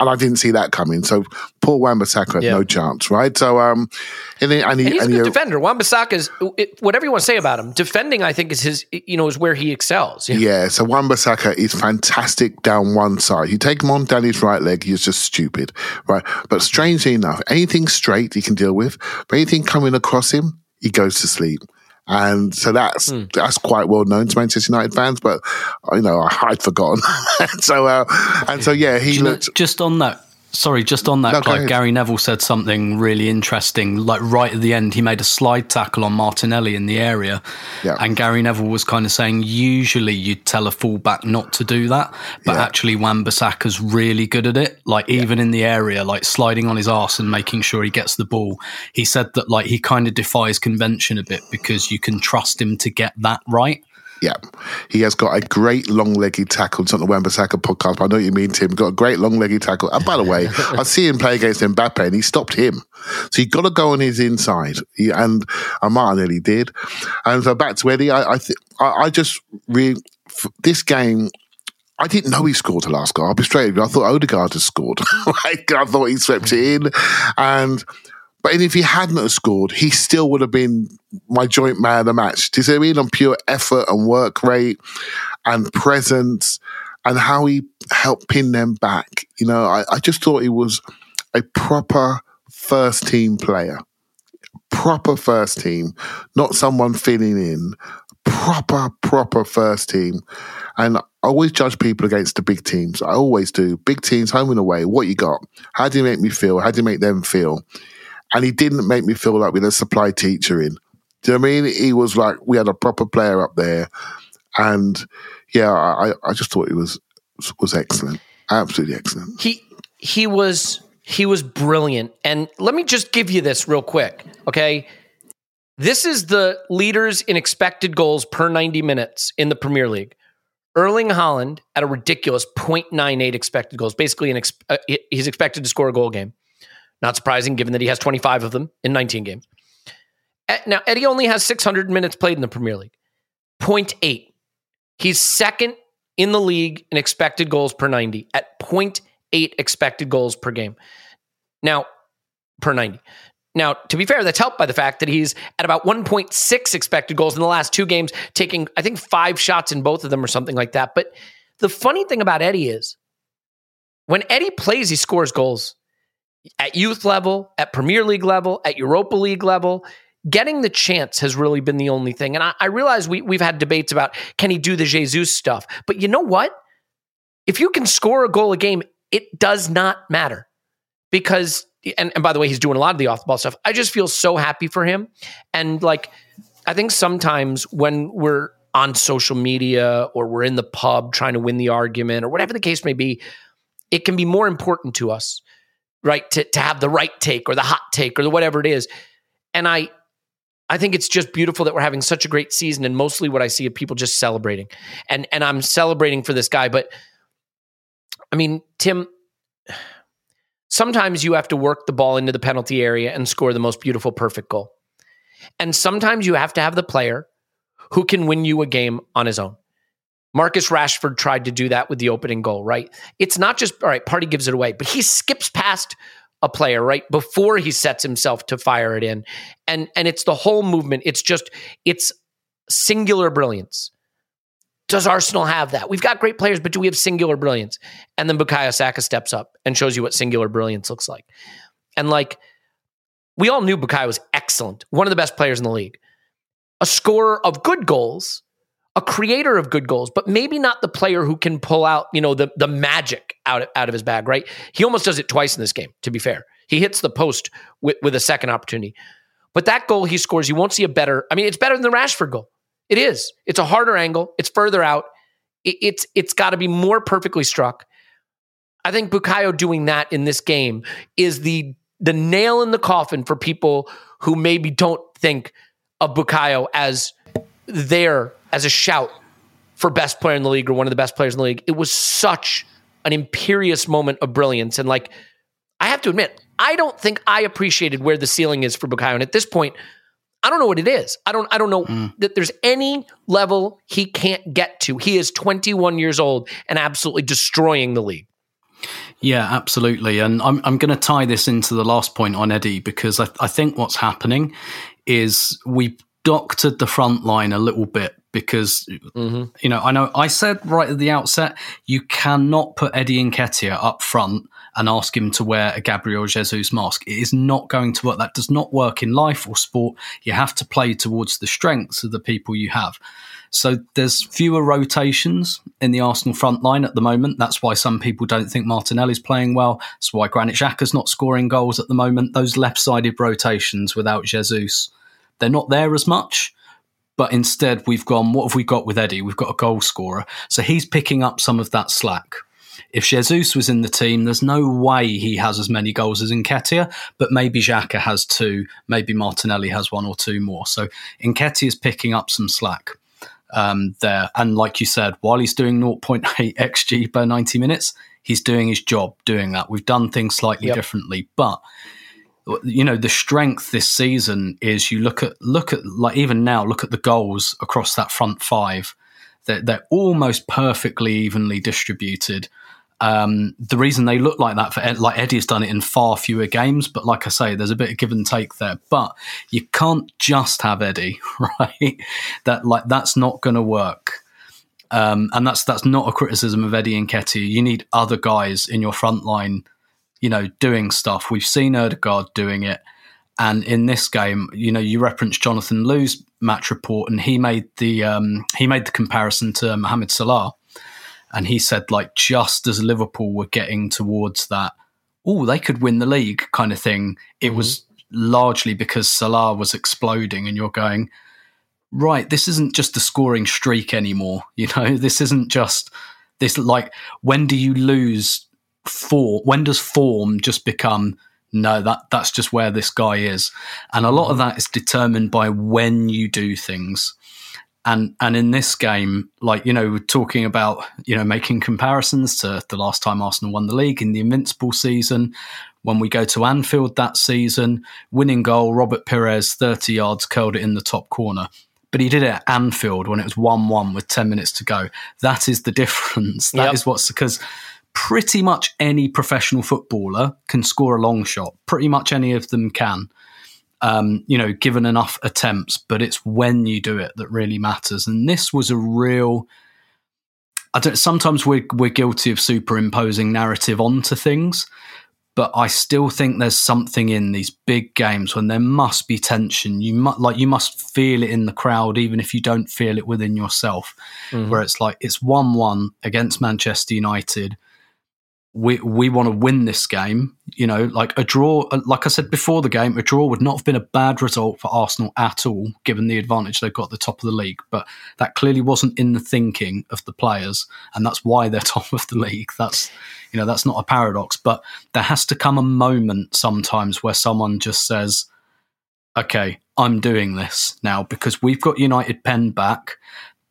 and I didn't see that coming. So poor Wan-Bissaka Yeah. no chance, right? So um, and then and he, And he's a good he- defender. Wan Bissaka's it- whatever you want to say about him. Defending, I think, is his. You know, is where he excels. Yeah, so Wan-Bissaka is fantastic down one side. You take him on down his right leg, he's just stupid, right? But strangely enough, anything straight he can deal with, but anything coming across him, he goes to sleep. And so that's Hmm. that's quite well known to Manchester United fans, but you know I, I'd forgotten. [laughs] so uh, and so yeah, he you know, looked. just on that. Sorry, just on that, No, Clive. Gary Neville said something really interesting. Like right at the end, he made a slide tackle on Martinelli in the area. Yeah. And Gary Neville was kind of saying, usually you'd tell a fullback not to do that. But Yeah. actually, Wan Bissaka's really good at it. Like, even in the area, like sliding on his arse and making sure he gets the ball. He said that, like, he kind of defies convention a bit because you can trust him to get that right. Yeah, he has got a great long-legged tackle. It's not the Wan-Bissaka podcast, but I know what you mean, Tim. Got a great long-legged tackle. And by the way, [laughs] I see him play against Mbappe, and he stopped him. So you got to go on his inside, He- and uh, Martinelli did. And so back to Eddie, I I, th- I, I just really f- this game. I didn't know he scored the last goal. I'll be straight with you. I thought Odegaard had scored. [laughs] like, I thought he swept it in, and. But if he hadn't have scored, he still would have been my joint man of the match. Do you see what I mean? On pure effort and work rate and presence and how he helped pin them back. You know, I, I just thought he was a proper first team player. Proper first team, not someone filling in. Proper, proper first team. And I always judge people against the big teams. I always do. Big teams, home and away. What you got? How do you make me feel? How do you make them feel? And he didn't make me feel like we had a supply teacher in. Do you know what I mean? He was like we had a proper player up there, and yeah, I, I just thought he was was excellent, absolutely excellent. he he was he was brilliant. And let me just give you this real quick, okay? This is the leaders in expected goals per 90 minutes in the Premier League. Erling Haaland at a ridiculous 0.98 expected goals. Basically, an ex- uh, he's expected to score a goal game. Not surprising, given that he has 25 of them in 19 games. Now, Eddie only has 600 minutes played in the Premier League. 0.8. He's second in the league in expected goals per 90 at 0.8 expected goals per game. Now, per 90. Now, to be fair, that's helped by the fact that he's at about 1.6 expected goals in the last two games, taking, I think, five shots in both of them or something like that. But the funny thing about Eddie is when Eddie plays, he scores goals at youth level, at Premier League level, at Europa League level. Getting the chance has really been the only thing. And I, I realize we, we've had debates about can he do the Jesus stuff? But you know what? If you can score a goal a game, it does not matter because and, and by the way, he's doing a lot of the off the ball stuff. I just feel so happy for him. And like, I think sometimes when we're on social media or we're in the pub trying to win the argument or whatever the case may be, it can be more important to us, right? To, to have the right take or the hot take or the whatever it is. And I, I think it's just beautiful that we're having such a great season. And mostly what I see of people just celebrating and, and I'm celebrating for this guy, but I mean, Tim, sometimes you have to work the ball into the penalty area and score the most beautiful, perfect goal. And sometimes you have to have the player who can win you a game on his own. Marcus Rashford tried to do that with the opening goal, right? It's not just, all right, Partey gives it away, but he skips past a player right before he sets himself to fire it in. And and it's the whole movement. It's just it's singular brilliance. Does Arsenal have that? We've got great players, but do we have singular brilliance? And then Bukayo Saka steps up and shows you what singular brilliance looks like. And like, we all knew Bukayo was excellent, one of the best players in the league, a scorer of good goals, a creator of good goals, but maybe not the player who can pull out, you know, the the magic out of, out of his bag, right? He almost does it twice in this game, to be fair. He hits the post with, with a second opportunity. But that goal he scores, you won't see a better. I mean, it's better than the Rashford goal. It is. It's a harder angle. It's further out. It, it's it's got to be more perfectly struck. I think Bukayo doing that in this game is the the nail in the coffin for people who maybe don't think of Bukayo as there as a shout for best player in the league or one of the best players in the league. It was such an imperious moment of brilliance. And like, I have to admit, I don't think I appreciated where the ceiling is for Bukayo. And at this point, I don't know what it is. I don't I don't know mm. that there's any level he can't get to. He is 21 years old and absolutely destroying the league. Yeah, absolutely. And I'm I'm going to tie this into the last point on Eddie because I, I think what's happening is we doctored the front line a little bit because mm-hmm. you know I know I said right at the outset you cannot put Eddie Nketiah up front and ask him to wear a Gabriel Jesus mask. It is not going to work. That does not work in life or sport. You have to play towards the strengths of the people you have. So there's fewer rotations in the Arsenal front line at the moment. That's why some people don't think Martinelli's playing well. That's why Granit Xhaka's not scoring goals at the moment. Those left-sided rotations without Jesus, they're not there as much. But instead, we've gone, what have we got with Eddie? We've got a goal scorer. So he's picking up some of that slack. If Jesus was in the team, there's no way he has as many goals as Nketiah, but maybe Xhaka has two, maybe Martinelli has one or two more. So Nketiah is picking up some slack um, there. And like you said, while he's doing 0.8 xg per 90 minutes, he's doing his job doing that. We've done things slightly yep. differently, but you know the strength this season is you look at look at like even now look at the goals across that front five they're, they're almost perfectly evenly distributed um, the reason they look like that for like Eddie's done it in far fewer games, but like I say, there's a bit of give and take there. But you can't just have Eddie, [laughs] right? That like that's not going to work. Um, and that's that's not a criticism of Eddie Nketiah. You need other guys in your front line you know, doing stuff. We've seen Odegaard doing it. And in this game, you know, you referenced Jonathan Liew's match report, and he made the um, he made the comparison to Mohamed Salah, and he said like just as Liverpool were getting towards that, oh, they could win the league kind of thing. It mm-hmm. was largely because Salah was exploding, and you're going, right, this isn't just a scoring streak anymore. [laughs] You know, this isn't just this like when do you lose form when does form just become no that that's just where this guy is. And a lot of that is determined by when you do things. And and in this game like you know we're talking about you know making comparisons to the last time Arsenal won the league in the invincible season. When we go to Anfield that season winning goal Robert Pires 30 yards curled it in the top corner. But he did it at Anfield when it was 1-1 with 10 minutes to go. That is the [laughs] difference. That yep. is what's because pretty much any professional footballer can score a long shot. Pretty much any of them can. Um, you know, given enough attempts, but it's when you do it that really matters. And this was a real. I don't. Sometimes we're we're guilty of superimposing narrative onto things, but I still think there's something in these big games when there must be tension. You must like you must feel it in the crowd, even if you don't feel it within yourself. Mm-hmm. Where it's like it's one one against Manchester United we we want to win this game. You know, like a draw, like I said before the game, a draw would not have been a bad result for Arsenal at all, given the advantage they've got at the top of the league. But that clearly wasn't in the thinking of the players, and that's why they're [laughs] top of the league. That's you know, that's not a paradox. But there has to come a moment sometimes where someone just says, "Okay, I'm doing this now because we've got United penned back."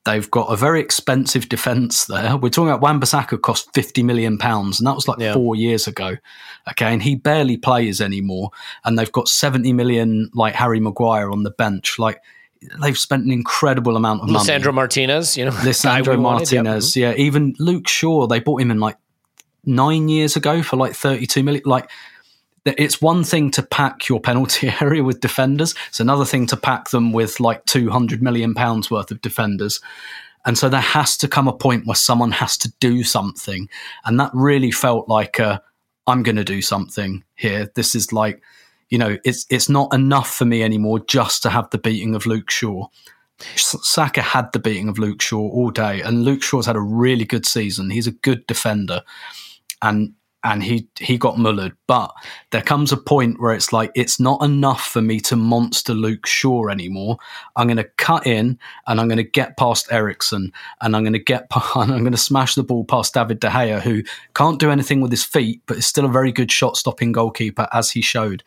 They've got a very expensive defence there. We're talking about Wan-Bissaka cost fifty million pounds, and that was like yeah. four years ago. Okay, and he barely plays anymore. And they've got seventy million like Harry Maguire on the bench. Like they've spent an incredible amount of money. Lisandro Martinez, you know, [laughs] Lisandro Martinez, wanted, yep. yeah. Even Luke Shaw, they bought him in like nine years ago for like thirty-two million. Like it's one thing to pack your penalty [laughs] area with defenders. It's another thing to pack them with like 200 million pounds worth of defenders. And so there has to come a point where someone has to do something. And that really felt like I'm going to do something here. This is like, you know, it's it's not enough for me anymore just to have the beating of Luke Shaw. Saka had the beating of Luke Shaw all day, and Luke Shaw's had a really good season. He's a good defender, and and he he got mullered. But there comes a point where it's like it's not enough for me to monster Luke Shaw anymore. I'm going to cut in and I'm going to get past Eriksen and I'm going to get [laughs] and I'm going to smash the ball past David De Gea, who can't do anything with his feet, but is still a very good shot stopping goalkeeper, as he showed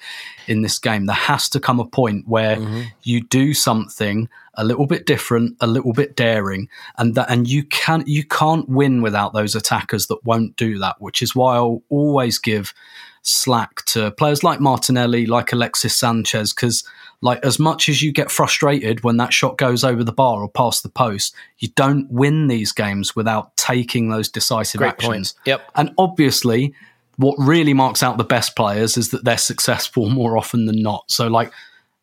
in this game. There has to come a point where mm-hmm. you do something a little bit different, a little bit daring, and that and you can you can't win without those attackers that won't do that. Which is why I'll always give slack to players like Martinelli, like Alexis Sanchez, because like as much as you get frustrated when that shot goes over the bar or past the post, you don't win these games without taking those decisive Great actions. Point. Yep. And obviously, what really marks out the best players is that they're successful [laughs] more often than not. So like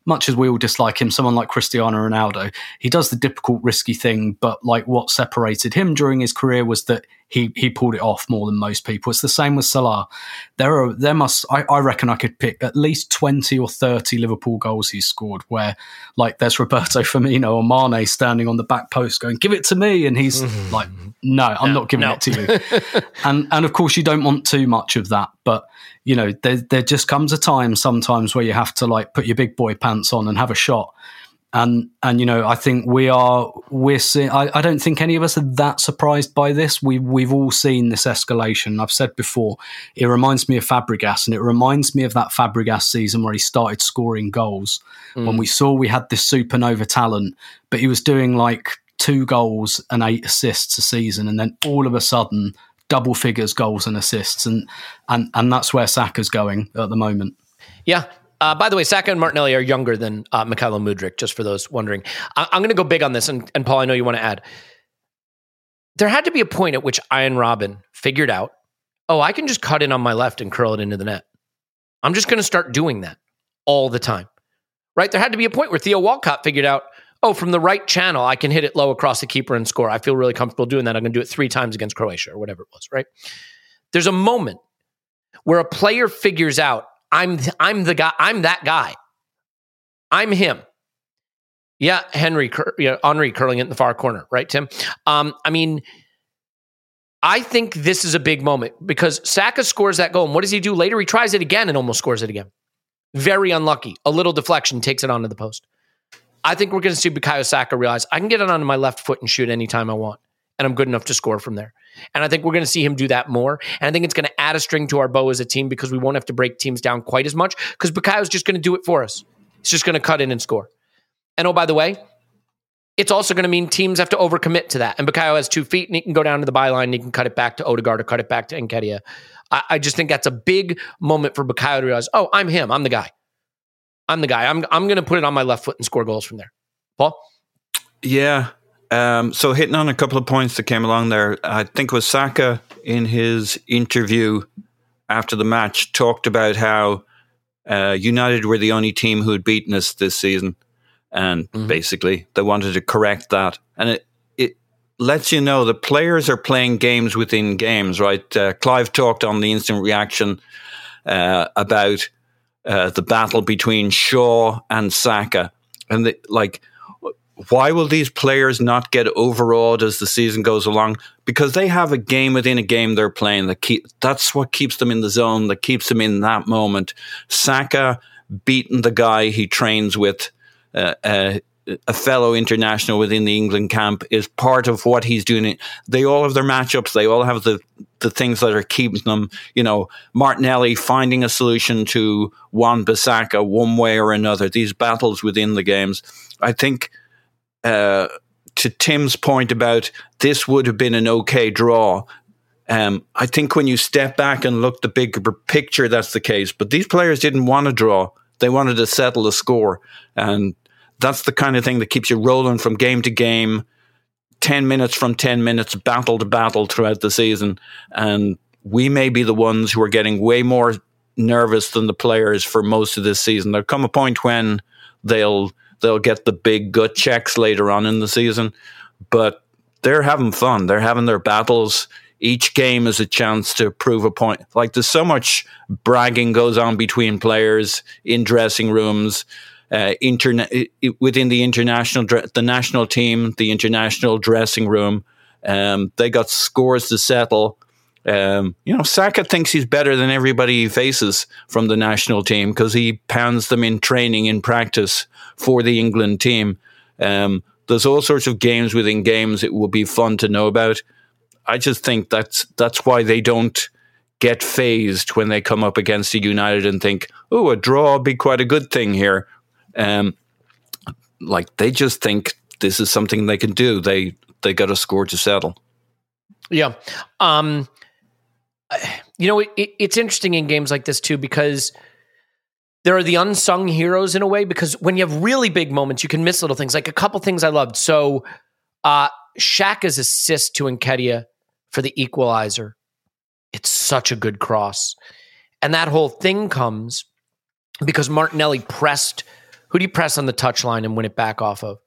much as we all dislike him, someone like Cristiano Ronaldo, he does the difficult, risky thing. But like what separated him during his career was that he he pulled it off more than most people. It's the same with Salah. There are there must I, I reckon I could pick at least twenty or thirty Liverpool goals he's scored where like there's Roberto [laughs] Firmino or Mane standing on the back post going, "Give it to me," and he's mm-hmm. like, "No, I'm no, not giving no. it to you." [laughs] and and of course you don't want too much of that, but you know there there just comes a time sometimes where you have to like put your big boy pants on and have a shot and and you know I think we are we're seeing I, I don't think any of us are that surprised by this. We we've all seen this escalation. I've said before it reminds me of Fabregas and it reminds me of that Fabregas season where he started scoring goals. Mm. when we saw we had this supernova talent but he was doing like two goals and eight assists a season and then all of a sudden double figures goals and assists. And and and that's where Saka's going at the moment. Yeah, uh, by the way, Saka and Martinelli are younger than uh, Mykhailo Mudryk, just for those wondering. I- am going to go big on this, and, and Paul, I know you want to add. There had to be a point at which Arjen Robben figured out, oh, I can just cut in on my left and curl it into the net. I'm just going to start doing that all the time, right? There had to be a point where Theo Walcott figured out, oh, from the right channel, I can hit it low across the keeper and score. I feel really comfortable doing that. I'm going to do it three times against Croatia or whatever it was, right? There's a moment where a player figures out, I'm I'm the guy. I'm that guy. I'm him. Yeah, Henry, yeah, Henry curling it in the far corner, right, Tim? Um, I mean, I think this is a big moment because Saka scores that goal, and what does he do later? He tries it again and almost scores it again. Very unlucky. A little deflection takes it onto the post. I think we're going to see Bukayo Saka realize I can get it onto my left foot and shoot anytime I want and I'm good enough to score from there. And I think we're going to see him do that more. And I think it's going to add a string to our bow as a team because we won't have to break teams down quite as much because Bukayo's just going to do it for us. He's just going to cut in and score. And oh, by the way, it's also going to mean teams have to overcommit to that. And Bukayo has two feet and he can go down to the byline and he can cut it back to Odegaard or cut it back to Nketiah. I, I just think that's a big moment for Bukayo to realize, oh, I'm him. I'm the guy. I'm the guy. I'm, I'm going to put it on my left foot and score goals from there. Paul? Yeah, um, so hitting on a couple of points that came along there, I think was Saka in his interview after the match talked about how uh, United were the only team who had beaten us this season, and mm-hmm. basically they wanted to correct that, and it it lets you know the players are playing games within games, right? Uh, Clive talked on the instant reaction uh, about uh, the battle between Shaw and Saka, and the, like why will these players not get overawed as the season goes along? Because they have a game within a game they're playing that keep that's what keeps them in the zone, that keeps them in that moment. Saka beating the guy he trains with, uh, uh, a fellow international within the England camp, is part of what he's doing. They all have their matchups. They all have the the things that are keeping them. You know, Martinelli finding a solution to Wan Bissaka one way or another. These battles within the games. I think uh, to Tim's point about this would have been an okay draw. Um, I think when you step back and look the bigger picture, that's the case. But these players didn't want to draw; they wanted to settle the score, and that's the kind of thing that keeps you rolling from game to game, ten minutes from ten minutes, battle to battle throughout the season. And we may be the ones who are getting way more nervous than the players for most of this season. There'll come a point when they'll they'll get the big gut checks later on in the season. But they're having fun. They're having their battles. Each game is a chance to prove a point. Like there's so much bragging goes on between players in dressing rooms, uh, interna- within the international, the national team, the international dressing room. Um, they got scores to settle. Um, you know, Saka thinks he's better than everybody he faces from the national team because he pounds them in training, in practice for the England team. Um, there's all sorts of games within games it would be fun to know about. I just think that's that's why they don't get phased when they come up against a United and think, "Oh, a draw would be quite a good thing here." Um, like they just think this is something they can do. They they got a score to settle. Yeah. Um, [sighs] you know, it, it, it's interesting in games like this too because there are the unsung heroes in a way because when you have really big moments, you can miss little things. Like a couple things I loved. So, uh, Xhaka's assist to Nketiah for the equalizer. It's such a good cross. And that whole thing comes because Martinelli pressed. Who do you press on the touchline and win it back off of?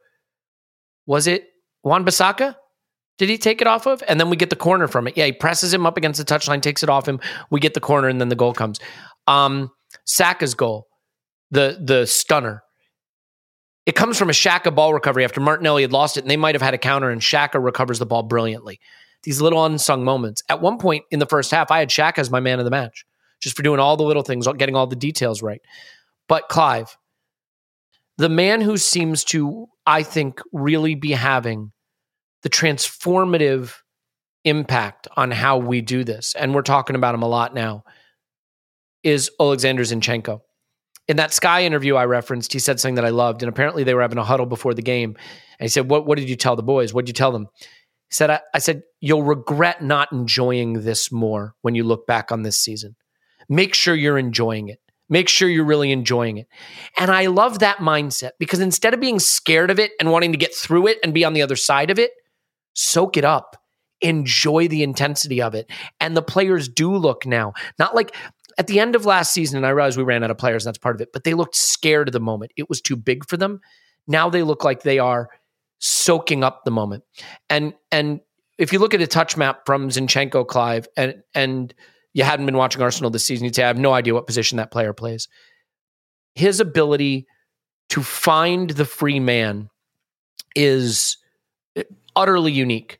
Was it Wan-Bissaka? Did he take it off of? And then we get the corner from it. Yeah, he presses him up against the touchline, takes it off him. We get the corner, and then the goal comes. Um, Saka's goal, the the stunner. It comes from a Xhaka ball recovery after Martinelli had lost it, and they might have had a counter, and Xhaka recovers the ball brilliantly. These little unsung moments. At one point in the first half, I had Xhaka as my man of the match, just for doing all the little things, getting all the details right. But Clive, the man who seems to, I think, really be having the transformative impact on how we do this, and we're talking about him a lot now, is Alexander Zinchenko. In that Sky interview I referenced, he said something that I loved, and apparently they were having a huddle before the game. And he said, What, what did you tell the boys? What did you tell them? He said, I, I said, You'll regret not enjoying this more when you look back on this season. Make sure you're enjoying it. Make sure you're really enjoying it. And I love that mindset because instead of being scared of it and wanting to get through it and be on the other side of it, soak it up, enjoy the intensity of it. And the players do look now, not like at the end of last season, and I realized we ran out of players, that's part of it, but they looked scared of the moment. It was too big for them. Now they look like they are soaking up the moment. And and if you look at a touch map from Zinchenko, Clive, and and you hadn't been watching Arsenal this season, you'd say, I have no idea what position that player plays. His ability to find the free man is utterly unique.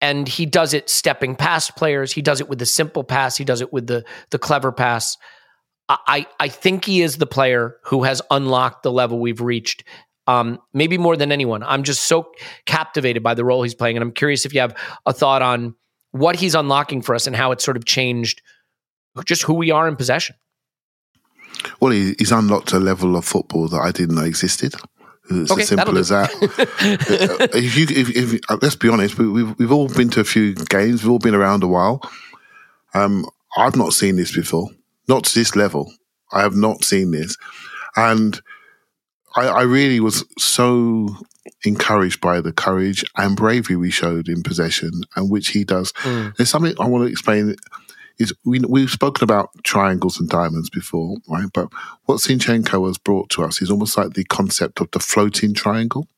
And he does it stepping past players. He does it with the simple pass. He does it with the the clever pass. I I think he is the player who has unlocked the level we've reached. Um, maybe more than anyone. I'm just so captivated by the role he's playing, and I'm curious if you have a thought on what he's unlocking for us and how it's sort of changed just who we are in possession. Well, he's unlocked a level of football that I didn't know existed. It's Okay, as simple as that. [laughs] Uh, if you, if, if, uh, let's be honest, we, we've we've all been to a few games. We've all been around a while. Um, I've not seen this before, not to this level. I have not seen this, and I, I really was so encouraged by the courage and bravery we showed in possession, and which he does. There's something I want to explain. Is we, we've spoken about triangles and diamonds before, right? But what Zinchenko has brought to us is almost like the concept of the floating triangle.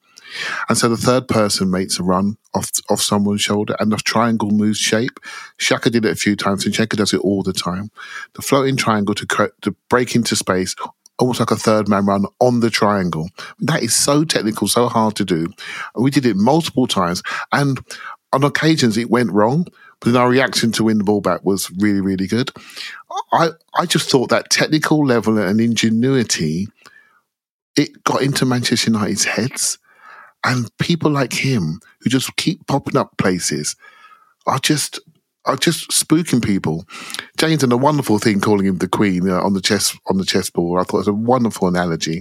And so the third person makes a run off off someone's shoulder, and the triangle moves shape. Xhaka did it a few times. Zinchenko does it all the time. The floating triangle to to break into space, almost like a third man run on the triangle. That is so technical, so hard to do. We did it multiple times, and on occasions it went wrong. But then our reaction to win the ball back was really, really good. I I just thought that technical level and ingenuity it got into Manchester United's heads. And people like him who just keep popping up places are just are just spooking people. James done a wonderful thing calling him the Queen uh, on the chess on the chessboard. I thought it was a wonderful analogy.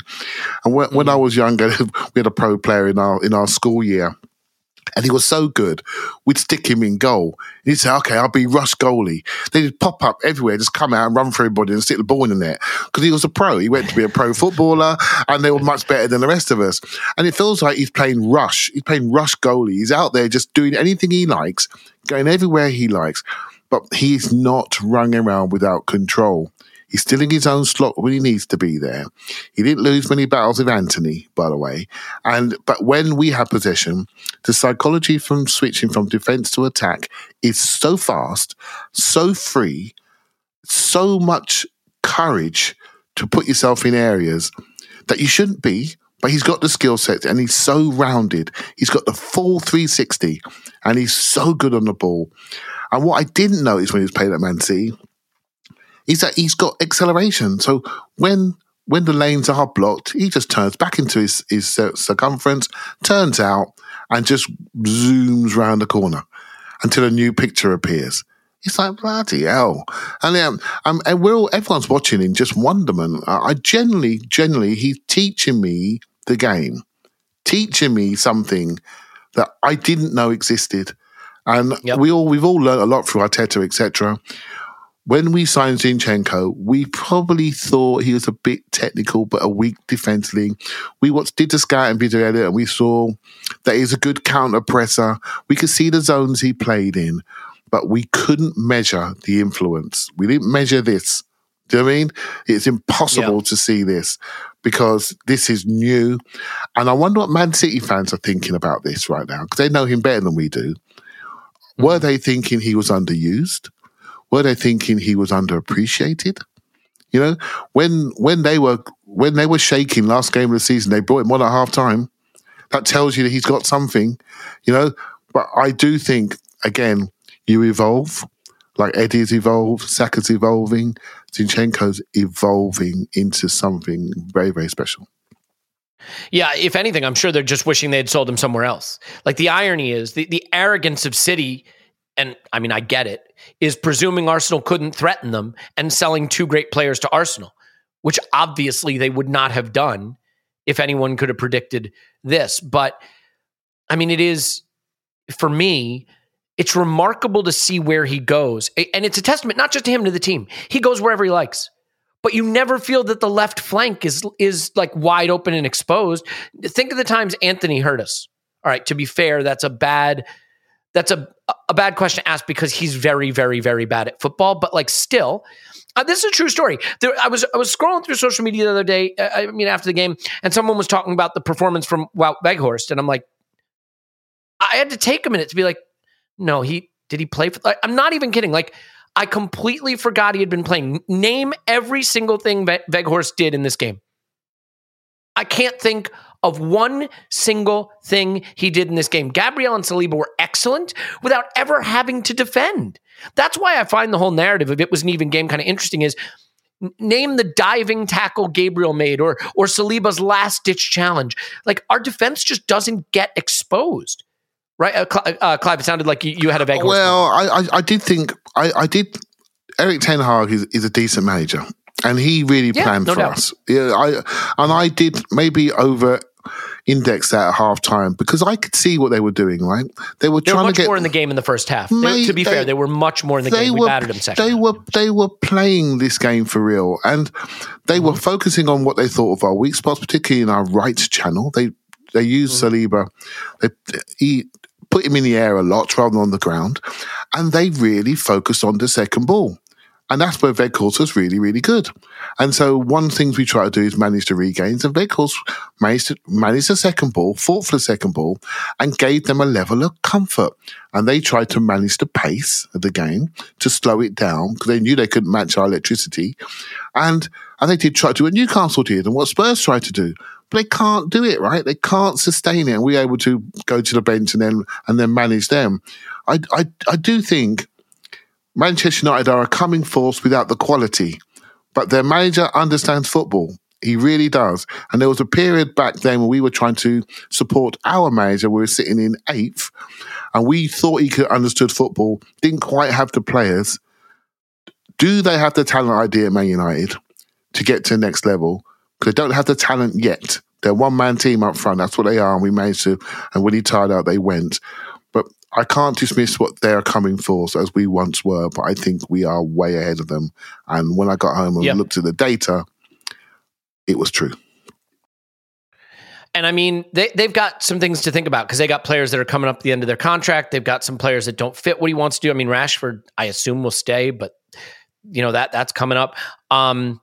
And when, when I was younger, [laughs] we had a pro player in our in our school year. And he was so good, we'd stick him in goal. He'd say, okay, I'll be rush goalie. Then he'd pop up everywhere, just come out and run for everybody and stick the ball in the net. Because he was a pro. He went to be a pro [laughs] footballer and they were much better than the rest of us. And it feels like he's playing rush. He's playing rush goalie. He's out there just doing anything he likes, going everywhere he likes. But he's not running around without control. He's still in his own slot when he needs to be there. He didn't lose many battles with Antony, by the way. And but when we have possession, the psychology from switching from defense to attack is so fast, so free, so much courage to put yourself in areas that you shouldn't be. But he's got the skill set and he's so rounded. He's got the full 360 and he's so good on the ball. And what I didn't notice when he was playing at Man City is that he's got acceleration. So when when the lanes are blocked, he just turns back into his, his circumference, turns out, and just zooms round the corner until a new picture appears. It's like bloody hell, and um, um, and we're all everyone's watching in just wonderment. I, I generally, generally, he's teaching me the game, teaching me something that I didn't know existed, and Yep. we all we've all learned a lot through Arteta, etc when we signed Zinchenko, we probably thought he was a bit technical, but a weak defensively. We watched, did the scouting video edit and we saw that he's a good counter presser. We could see the zones he played in, but we couldn't measure the influence. We didn't measure this. Do you know what I mean? It's impossible Yeah. to see this because this is new. And I wonder what Man City fans are thinking about this right now because they know him better than we do. Were hmm. they thinking he was underused? Were they thinking he was underappreciated? You know, when when they were when they were shaking last game of the season, they brought him on at half time. That tells you that he's got something, you know. But I do think again, you evolve, like Eddie's evolved, Saka's evolving, Zinchenko's evolving into something very, very special. Yeah, if anything, I'm sure they're just wishing they had sold him somewhere else. Like the irony is the, the arrogance of City, and I mean, I get it, is presuming Arsenal couldn't threaten them and selling two great players to Arsenal, which obviously they would not have done if anyone could have predicted this. But I mean, it is, for me, it's remarkable to see where he goes. And it's a testament not just to him, to the team. He goes wherever he likes but you never feel that the left flank is is like wide open and exposed. Think of the times Antony hurt us. All right, to be fair, that's a bad that's a a bad question to ask because he's very very very bad at football, but like still uh, this is a true story. There, I was I was scrolling through social media the other day. uh, I mean, after the game, and someone was talking about the performance from Wout Weghorst, and I'm like, I had to take a minute to be like, no, he did he play for? Like, I'm not even kidding. Like, I completely forgot he had been playing. Name every single thing Ve- Weghorst did in this game. I can't think of one single thing he did in this game. Gabriel and Saliba were excellent without ever having to defend. That's why I find the whole narrative of it was an even game kind of interesting. Is name the diving tackle Gabriel made or or Saliba's last ditch challenge. Like our defense just doesn't get exposed. Right, uh, Cl- uh, Clive. It sounded like you, you had a Weghorst. Well, I, I, I did think I, I did. Erik Ten Hag is, is a decent manager, and he really Yeah, planned no for doubt. us. Yeah, I and I did maybe over index that at half time because I could see what they were doing. Right, they were They were trying much to get more in the game in the first half. They- to be they- fair, they were much more in the game. We battered them second. they were they were playing this game for real, and they were mm-hmm. focusing on what they thought of our weak spots, particularly in our right channel. They they used mm-hmm. Saliba, they he put him in the air a lot rather than on the ground, and they really focused on the second ball. And that's where Weghorst was really, really good. And so one things we try to do is manage the regains. And Weghorst managed to manage the second ball, fought for the second ball, and gave them a level of comfort. And they tried to manage the pace of the game to slow it down because they knew they couldn't match our electricity. And and they did try to do what Newcastle did and what Spurs tried to do. But they can't do it, right? They can't sustain it. And we're able to go to the bench and then and then manage them. I I, I do think Manchester United are a coming force without the quality, but their manager understands football. He really does. And there was a period back then when we were trying to support our manager. We were sitting in eighth, and we thought he could understood football. Didn't quite have the players. Do they have the talent idea at Man United to get to the next level? Because they don't have the talent yet. They're one man team up front. That's what they are. And we managed to. And when he tired out, they went. I can't dismiss what they're coming for as we once were. But I think we are way ahead of them. And when I got home and Yep. looked at the data, it was true. And I mean, they, they've got some things to think about because they got players that are coming up at the end of their contract. They've got some players that don't fit what he wants to do. I mean, Rashford, I assume, will stay, but you know that that's coming up. Um,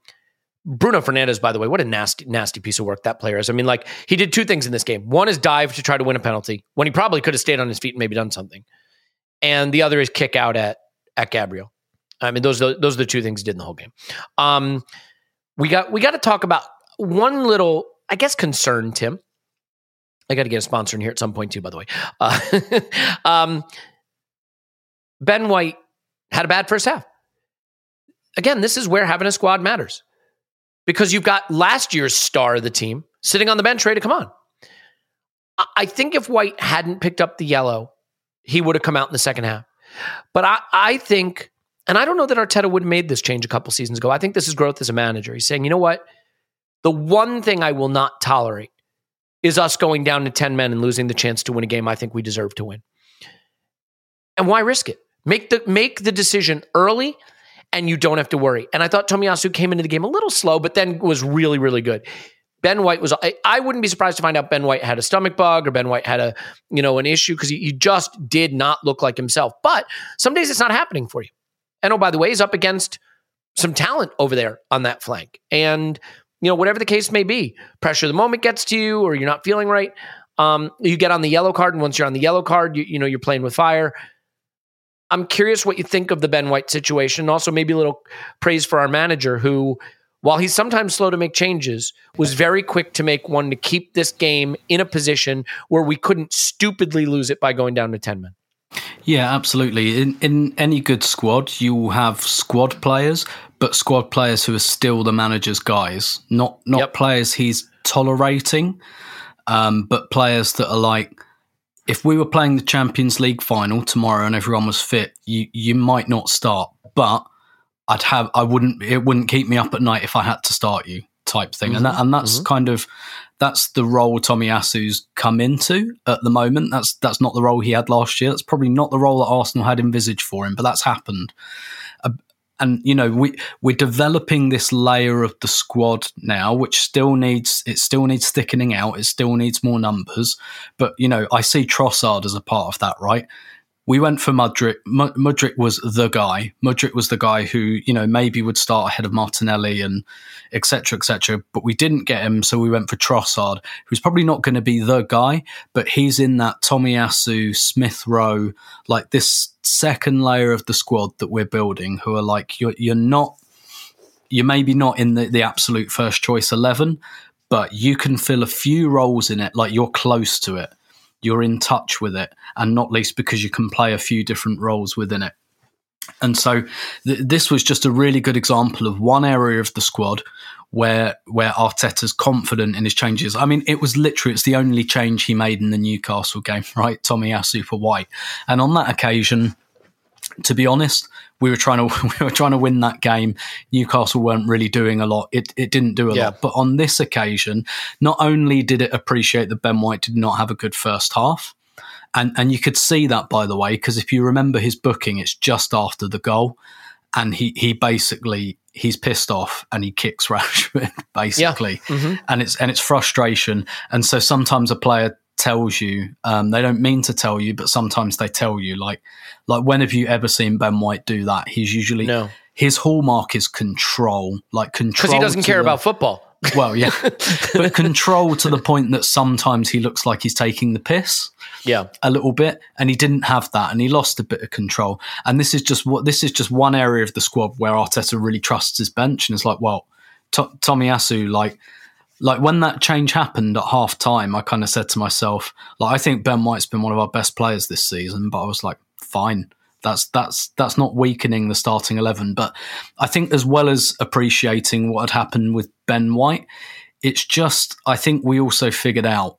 Bruno Fernandes, by the way, what a nasty, nasty piece of work that player is. I mean, like he did two things in this game. One is dive to try to win a penalty when he probably could have stayed on his feet and maybe done something, and the other is kick out at at Gabriel. I mean, those those are the two things he did in the whole game. Um, we got we got to talk about one little, I guess, concern, Tim. I got to get a sponsor in here at some point too. By the way, uh, [laughs] um, Ben White had a bad first half. Again, this is where having a squad matters because you've got last year's star of the team sitting on the bench ready to come on. I think if White hadn't picked up the yellow, he would have come out in the second half. But I, I think, and I don't know that Arteta would have made this change a couple seasons ago. I think this is growth as a manager. He's saying, you know what? The one thing I will not tolerate is us going down to 10 men and losing the chance to win a game I think we deserve to win. And why risk it? Make the make the decision early and you don't have to worry. And I thought Tomiyasu came into the game a little slow, but then was really, really good. Ben White was. I, I, wouldn't be surprised to find out Ben White had a stomach bug or Ben White had a you know an issue because he, he, just did not look like himself. But some days it's not happening for you. And oh, by the way, he's up against some talent over there on that flank. And you know whatever the case may be, pressure the moment gets to you, or you're not feeling right. Um, you get on the yellow card, and once you're on the yellow card, you, you know you're playing with fire. I'm curious what you think of the Ben White situation. Also, maybe a little praise for our manager, who, while he's sometimes slow to make changes, was very quick to make one to keep this game in a position where we couldn't stupidly lose it by going down to 10 men. Yeah, absolutely. In, in any good squad, you will have squad players, but squad players who are still the manager's guys, not not yep. players he's tolerating, um, but players that are like if we were playing the Champions League final tomorrow and everyone was fit, you you might not start, but I'd have I wouldn't it wouldn't keep me up at night if I had to start you type thing, mm-hmm. and that and that's mm-hmm. kind of that's the role Tomiyasu's come into at the moment. That's that's not the role he had last year. That's probably not the role that Arsenal had envisaged for him, but that's happened and you know we we're developing this layer of the squad now which still needs it still needs thickening out. It still needs more numbers. But you know i see trossard as a part of that right we went for Mudryk. Mudryk was the guy. Mudryk was the guy who, you know, maybe would start ahead of Martinelli and etc. etc. But we didn't get him, so we went for Trossard, who's probably not going to be the guy, but he's in that Tomiyasu, Smith Rowe, like this second layer of the squad that we're building, who are like you're you're not you're maybe not in the, the absolute first choice eleven, but you can fill a few roles in it, like you're close to it you're in touch with it, and not least because you can play a few different roles within it. And so th- this was just a really good example of one area of the squad where where Arteta's confident in his changes. I mean, it was literally it's the only change he made in the Newcastle game, [laughs] right? Tomiyasu for White, and on that occasion, to be honest, we were trying to [laughs] we were trying to win that game. Newcastle weren't really doing a lot. It it didn't do a yeah. lot. But on this occasion, not only did it appreciate that Ben White did not have a good first half, and and you could see that by the way, because if you remember his booking, it's just after the goal, and he he basically he's pissed off and he kicks [laughs] Rashford basically, yeah. mm-hmm. and it's and it's frustration, and so sometimes a player tells you. Um, they don't mean to tell you, but sometimes they tell you. Like, like when have you ever seen Ben White do that? He's usually no. His hallmark is control, like control. Because he doesn't care the, about football. Well, yeah, [laughs] but control to the point that sometimes he looks like he's taking the piss. Yeah, a little bit, and he didn't have that, and he lost a bit of control. And this is just what this is just one area of the squad where Arteta really trusts his bench, and it's like, well, Tomiyasu, like like when that change happened at half time, I kind of said to myself, like, I think Ben White's been one of our best players this season, but I was like, fine. That's that's that's not weakening the starting eleven. But I think as well as appreciating what had happened with Ben White, it's just I think we also figured out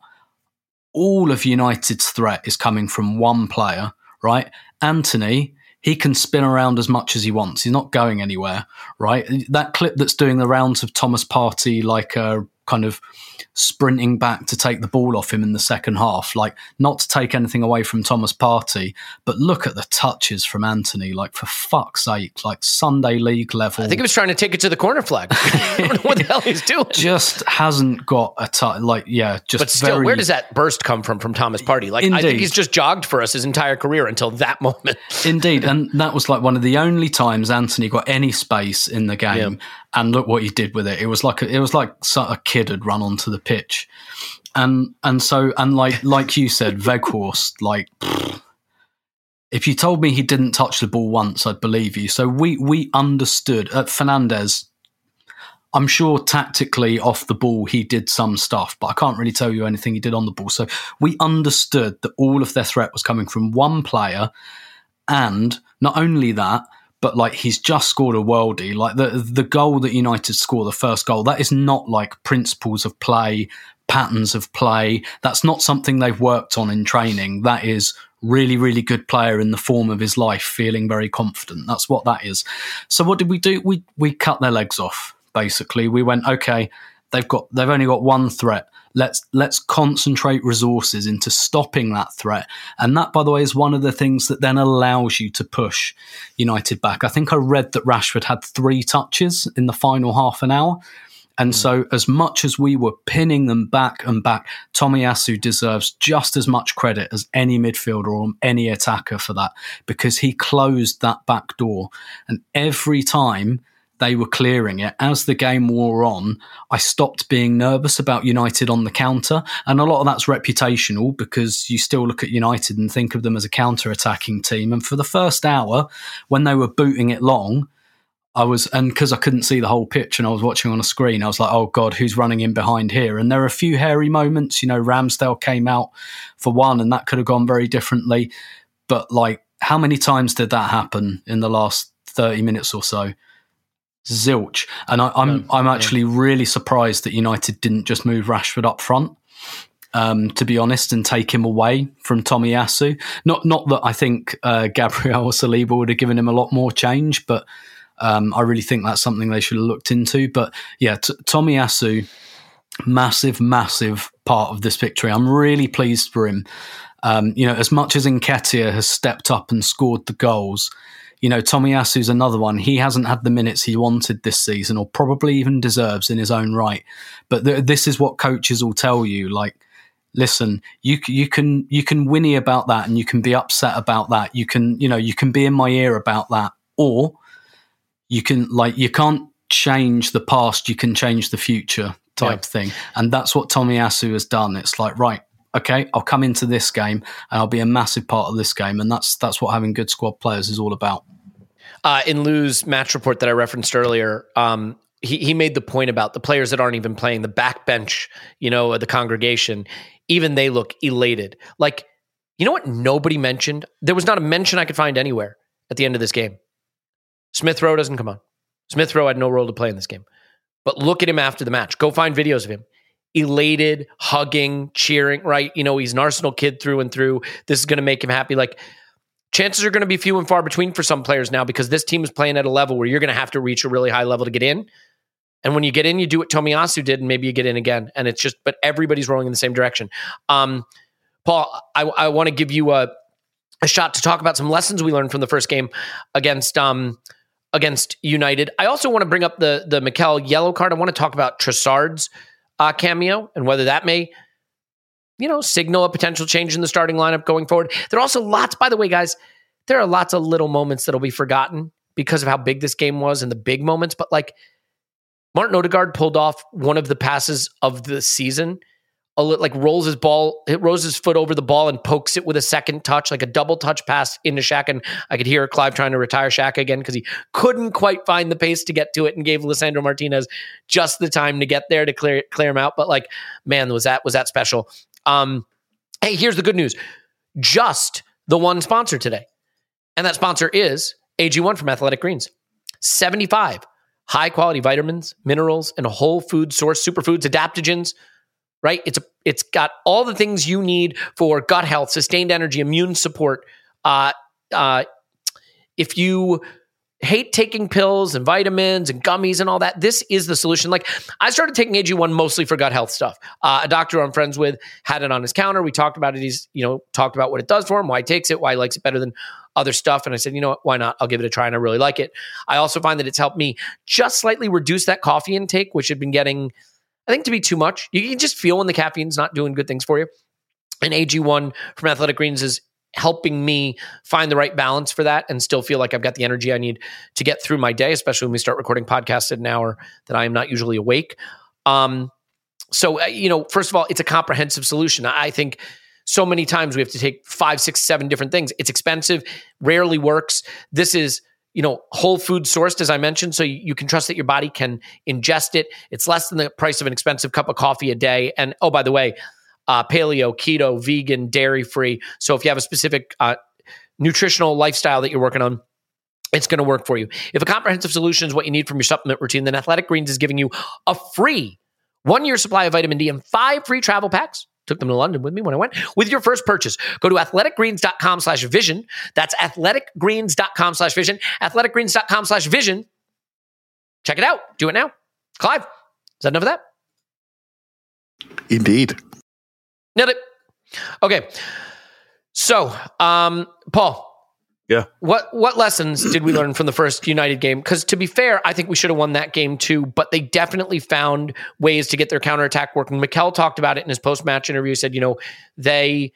all of United's threat is coming from one player, right? Antony, he can spin around as much as he wants. He's not going anywhere, right? That clip that's doing the rounds of Thomas Partey like a kind of sprinting back to take the ball off him in the second half. Like, not to take anything away from Thomas Partey, but look at the touches from Antony. Like, for fuck's sake, like Sunday League level. I think he was trying to take it to the corner flag. [laughs] I don't know what the hell he's doing. just hasn't got a touch. Like, yeah, just But still, very- where does that burst come from from Thomas Partey? Like, I think he's just jogged for us his entire career until that [laughs] moment. Indeed, and that was like one of the only times Antony got any space in the game. And look what he did with it. It was like a, it was like a kid had run onto the pitch, and and so and like like you said, Weghorst, like pfft, if you told me he didn't touch the ball once, I'd believe you. So we we understood uh, Fernandes. I'm sure tactically off the ball he did some stuff, but I can't really tell you anything he did on the ball. So we understood that all of their threat was coming from one player, and not only that, but like he's just scored a worldie. Like the the goal that United score, the first goal, that is not like principles of play, patterns of play. That's not something they've worked on in training. That is really, really good player in the form of his life, feeling very confident. That's what that is. So what did we do? We we cut their legs off. Basically, we went okay. They've got they've only got one threat. Let's let's concentrate resources into stopping that threat. And that, by the way, is one of the things that then allows you to push United back. I think I read that Rashford had three touches in the final half an hour. And hmm. so, as much as we were pinning them back and back, Tomiyasu deserves just as much credit as any midfielder or any attacker for that because he closed that back door. And every time they were clearing it, as the game wore on, I stopped being nervous about United on the counter. And a lot of that's reputational because you still look at United and think of them as a counter attacking team. And for the first hour, when they were booting it long, I was, and because I couldn't see the whole pitch and I was watching on a screen, I was like, oh God, who's running in behind here? And there are a few hairy moments. You know, Ramsdale came out for one, and that could have gone very differently. But like, how many times did that happen in the last 30 minutes or so? Zilch. And I, I'm, I'm actually really surprised that United didn't just move Rashford up front. Um, to be honest, and take him away from Tomiyasu. Not not that I think uh, Gabriel Saliba would have given him a lot more change, but um, I really think that's something they should have looked into. But yeah, t- Tomiyasu, massive, massive part of this victory. I'm really pleased for him. Um, you know, as much as Nketiah has stepped up and scored the goals, you know, Tomiyasu's another one. He hasn't had the minutes he wanted this season, or probably even deserves in his own right. But th- this is what coaches will tell you: like, listen, you you can you can whinny about that, and you can be upset about that. You can you know you can be in my ear about that, or you can like you can't change the past, you can change the future type thing. And that's what Tomiyasu has done. It's like, right, okay, I'll come into this game and I'll be a massive part of this game. And that's that's what having good squad players is all about. uh, in Liew's match report that I referenced earlier, um, he, he made the point about the players that aren't even playing, the backbench, you know, the congregation, even they look elated. Like, you know what nobody mentioned? There was not a mention I could find anywhere at the end of this game. Smith Rowe doesn't come on. Smith Rowe had no role to play in this game. But look at him after the match. Go find videos of him. Elated, hugging, cheering, right? You know, he's an Arsenal kid through and through. This is going to make him happy. Like, chances are going to be few and far between for some players now because this team is playing at a level where you're going to have to reach a really high level to get in. And when you get in, you do what Tomiyasu did, and maybe you get in again. And it's just, but everybody's rolling in the same direction. Um, Paul, I, I want to give you a, a shot to talk about some lessons we learned from the first game against um, against United. I also want to bring up the the Mikel yellow card. I want to talk about Trossard's uh, cameo and whether that may, you know, signal a potential change in the starting lineup going forward. There are also lots, by the way, guys. There are lots of little moments that'll be forgotten because of how big this game was and the big moments. But like Martin Odegaard pulled off one of the passes of the season. Like rolls his ball, it rolls his foot over the ball and pokes it with a second touch, like a double touch pass into Shaq. And I could hear Clive trying to retire Shaq again because he couldn't quite find the pace to get to it and gave Lisandro Martinez just the time to get there to clear clear him out. But like, man, was that was that special? Um, hey, here's the good news: just the one sponsor today, and that sponsor is AG1 from Athletic Greens. Seventy-five high quality vitamins, minerals, and whole food source, superfoods, adaptogens. Right? It's a, it's got all the things you need for gut health, sustained energy, immune support. Uh, uh, if you hate taking pills and vitamins and gummies and all that. This is the solution. Like I started taking AG1 mostly for gut health stuff. Uh, a doctor I'm friends with had it on his counter. We talked about it. He's, you know, talked about what it does for him, why he takes it, why he likes it better than other stuff. And I said, you know what, why not? I'll give it a try. And I really like it. I also find that it's helped me just slightly reduce that coffee intake, which had been getting, I think, to be too much. You can just feel when the caffeine's not doing good things for you. And AG1 from Athletic Greens is helping me find the right balance for that and still feel like I've got the energy I need to get through my day, especially when we start recording podcasts at an hour that I am not usually awake. Um, so, uh, you know, first of all, it's a comprehensive solution. I think so many times we have to take five, six, seven different things. It's expensive, rarely works. This is, you know, whole food sourced, as I mentioned, so you, can trust that your body can ingest it. It's less than the price of an expensive cup of coffee a day. And oh, by the way, uh, paleo, keto, vegan, dairy free. So if you have a specific uh, nutritional lifestyle that you're working on, it's going to work for you. If a comprehensive solution is what you need from your supplement routine, then Athletic Greens is giving you a free one year supply of vitamin D and five free travel packs. Took them to London with me when I went. With your first purchase, go to athleticgreens.com slash vision. That's athleticgreens.com slash vision. Athleticgreens.com slash vision. Check it out. Do it now. Clive, is that enough of that? Indeed. Nailed it. Okay. So, um, Paul. Yeah. What what lessons did we learn from the first United game? Because to be fair, I think we should have won that game too, but they definitely found ways to get their counterattack working. Mikel talked about it in his post-match interview. He said, you know, they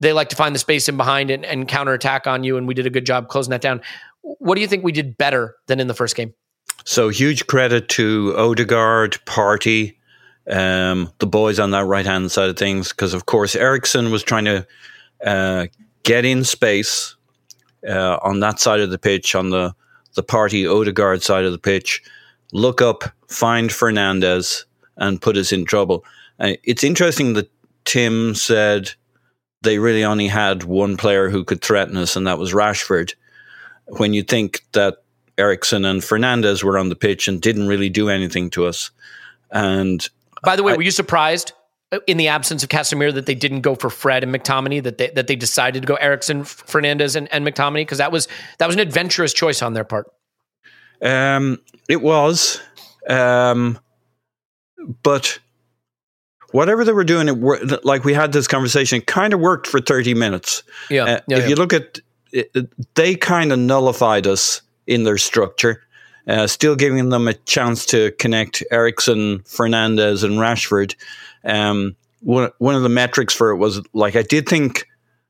they like to find the space in behind and, and counterattack on you, and we did a good job closing that down. What do you think we did better than in the first game? So huge credit to Odegaard, Partey, um, the boys on that right hand side of things, because of course Eriksen was trying to uh, get in space uh, on that side of the pitch, on the the Partey Odegaard side of the pitch, look up, find Fernandes, and put us in trouble. Uh, it's interesting that Tim said they really only had one player who could threaten us, and that was Rashford. When you think that Eriksen and Fernandes were on the pitch and didn't really do anything to us, and By the way, I- were you surprised in the absence of Casemiro that they didn't go for Fred and McTominay? That they that they decided to go Eriksen, Fernandes, and, and McTominay because that was that was an adventurous choice on their part. Um, it was, um, but whatever they were doing, it wor- like we had this conversation, kind of worked for thirty minutes. Yeah, Uh, yeah, if yeah. you look at, it- they kind of nullified us in their structure, uh, still giving them a chance to connect Eriksen, Fernandes, and Rashford. Um, one one of the metrics for it was like I did think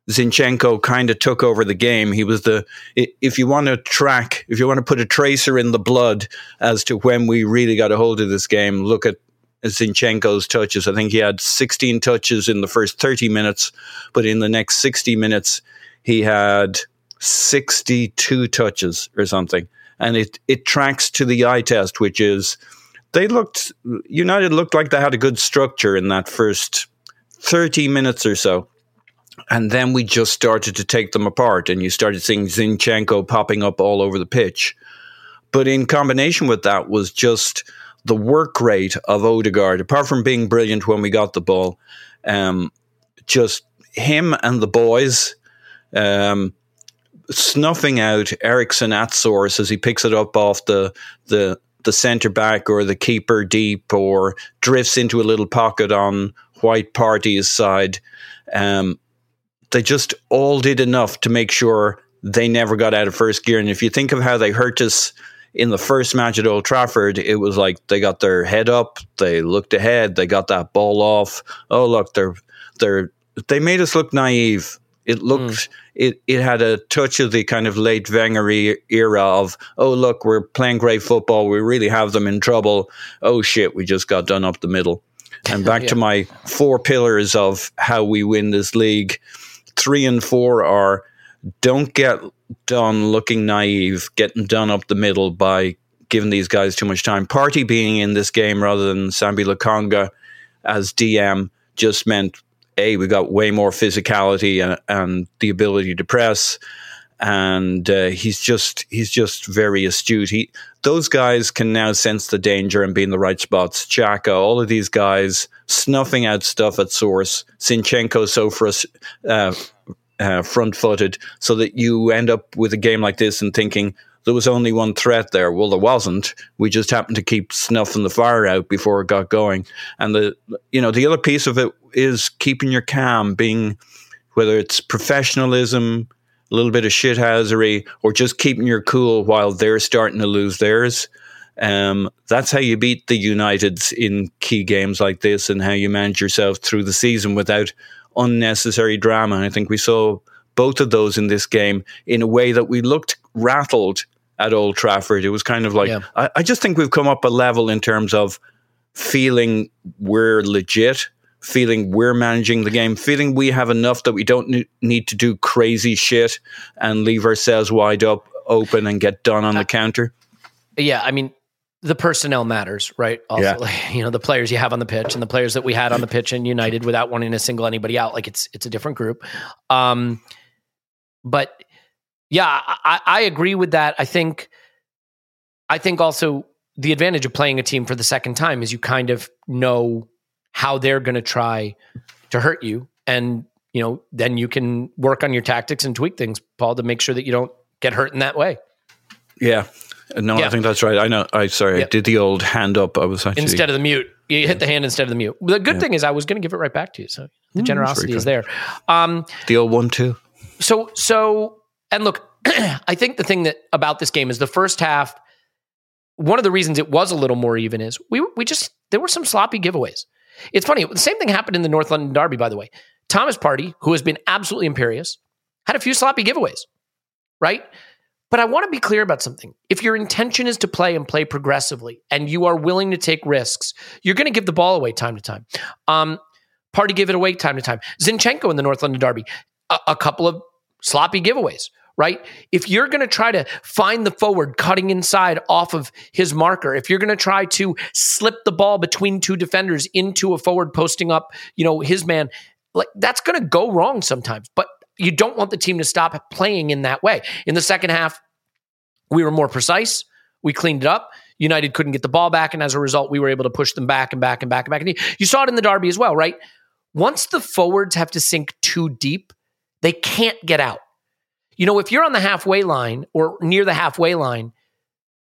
Zinchenko kind of took over the game. He was the if you want to track, if you want to put a tracer in the blood as to when we really got a hold of this game, look at Zinchenko's touches. I think he had 16 touches in the first 30 minutes, but in the next 60 minutes he had 62 touches or something. And it it tracks to the eye test, which is they looked United looked like they had a good structure in that first 30 minutes or so. And then we just started to take them apart, and you started seeing Zinchenko popping up all over the pitch. But in combination with that was just the work rate of Odegaard, apart from being brilliant when we got the ball, um, just him and the boys um, snuffing out Eriksen at source as he picks it up off the the the centre back or the keeper deep or drifts into a little pocket on White Partey's side. Um, they just all did enough to make sure they never got out of first gear. And if you think of how they hurt us in the first match at Old Trafford, it was like they got their head up, they looked ahead, they got that ball off. Oh look, they're they're they made us look naive. It looked it it had a touch of the kind of late Wenger era of oh look, we're playing great football, we really have them in trouble. Oh shit, we just got done up the middle. And back [laughs] to my four pillars of how we win this league. Three and four are don't get done looking naive, getting done up the middle by giving these guys too much time. Partey being in this game rather than Sambi Lokonga as DM just meant a we got way more physicality and, and the ability to press, and uh, he's just he's just very astute. He those guys can now sense the danger and be in the right spots. Xhaka, all of these guys snuffing out stuff at source. Zinchenko so frus- uh, uh, front footed, so that you end up with a game like this and thinking there was only one threat there. Well, there wasn't. We just happened to keep snuffing the fire out before it got going. And the you know the other piece of it is keeping your calm, being whether it's professionalism, a little bit of shithousery, or just keeping your cool while they're starting to lose theirs. Um, that's how you beat the Uniteds in key games like this, and how you manage yourself through the season without unnecessary drama. And I think we saw both of those in this game in a way that we looked rattled at Old Trafford. It was kind of like Yeah. I, I just think we've come up a level in terms of feeling we're legit, feeling we're managing the game, feeling we have enough that we don't need to do crazy shit and leave ourselves wide up, open, and get done on the counter. Yeah, I mean, the personnel matters, right? Also, Yeah. like, [laughs] you know, the players you have on the pitch and the players that we had on the pitch in United without wanting to single anybody out, like it's it's a different group. Um, but yeah, I, I agree with that. I think, I think also the advantage of playing a team for the second time is you kind of know how they're going to try to hurt you, and you know, then you can work on your tactics and tweak things, Paul, to make sure that you don't get hurt in that way. Yeah. No, Yeah. I think that's right. I know. I sorry, Yeah. I did the old hand up. I was actually instead of the mute. You hit the hand instead of the mute. The good thing is I was going to give it right back to you. So the generosity is there. Um, the old one too. so so and look, [clears throat] I think the thing that about this game is the first half. One of the reasons it was a little more even is we we just there were some sloppy giveaways. It's funny. The same thing happened in the North London Derby, by the way. Thomas Partey, who has been absolutely imperious, had a few sloppy giveaways, right? But I want to be clear about something. If your intention is to play and play progressively, and you are willing to take risks, you're going to give the ball away time to time. Um, Partey give it away time to time. Zinchenko in the North London Derby, a, a couple of sloppy giveaways, right? If you're going to try to find the forward cutting inside off of his marker, if you're going to try to slip the ball between two defenders into a forward posting up, you know, his man, like that's going to go wrong sometimes. But you don't want the team to stop playing in that way. In the second half, we were more precise. We cleaned it up. United couldn't get the ball back, and as a result, we were able to push them back and back and back and back. And you saw it in the derby as well, right? Once the forwards have to sink too deep, they can't get out. You know, if you're on the halfway line or near the halfway line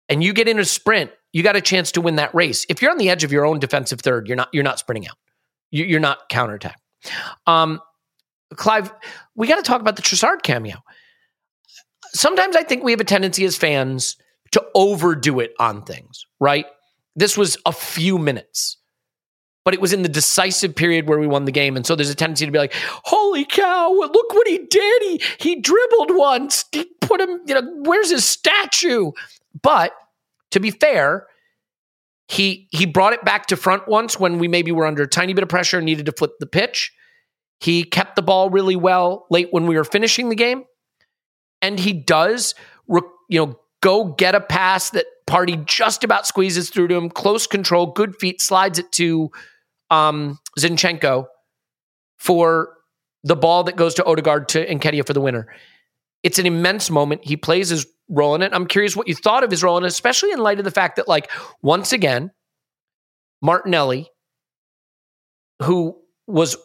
and you get in a sprint, you got a chance to win that race. If you're on the edge of your own defensive third, you're not you're not sprinting out. You- You're not counterattack. Um, Clive, we got to talk about the Trossard cameo. Sometimes I think we have a tendency as fans to overdo it on things, right? This was a few minutes, but it was in the decisive period where we won the game. And so there's a tendency to be like, holy cow, look what he did. He, he dribbled once. He put him, you know, where's his statue? But to be fair, he he brought it back to front once when we maybe were under a tiny bit of pressure and needed to flip the pitch. He kept the ball really well late when we were finishing the game, and he does, you know, go get a pass that Partey just about squeezes through to him. Close control, good feet, slides it to um, Zinchenko for the ball that goes to Odegaard to Nketiah for the winner. It's an immense moment. He plays his role in it. I'm curious what you thought of his role in it, especially in light of the fact that, like, once again, Martinelli, who was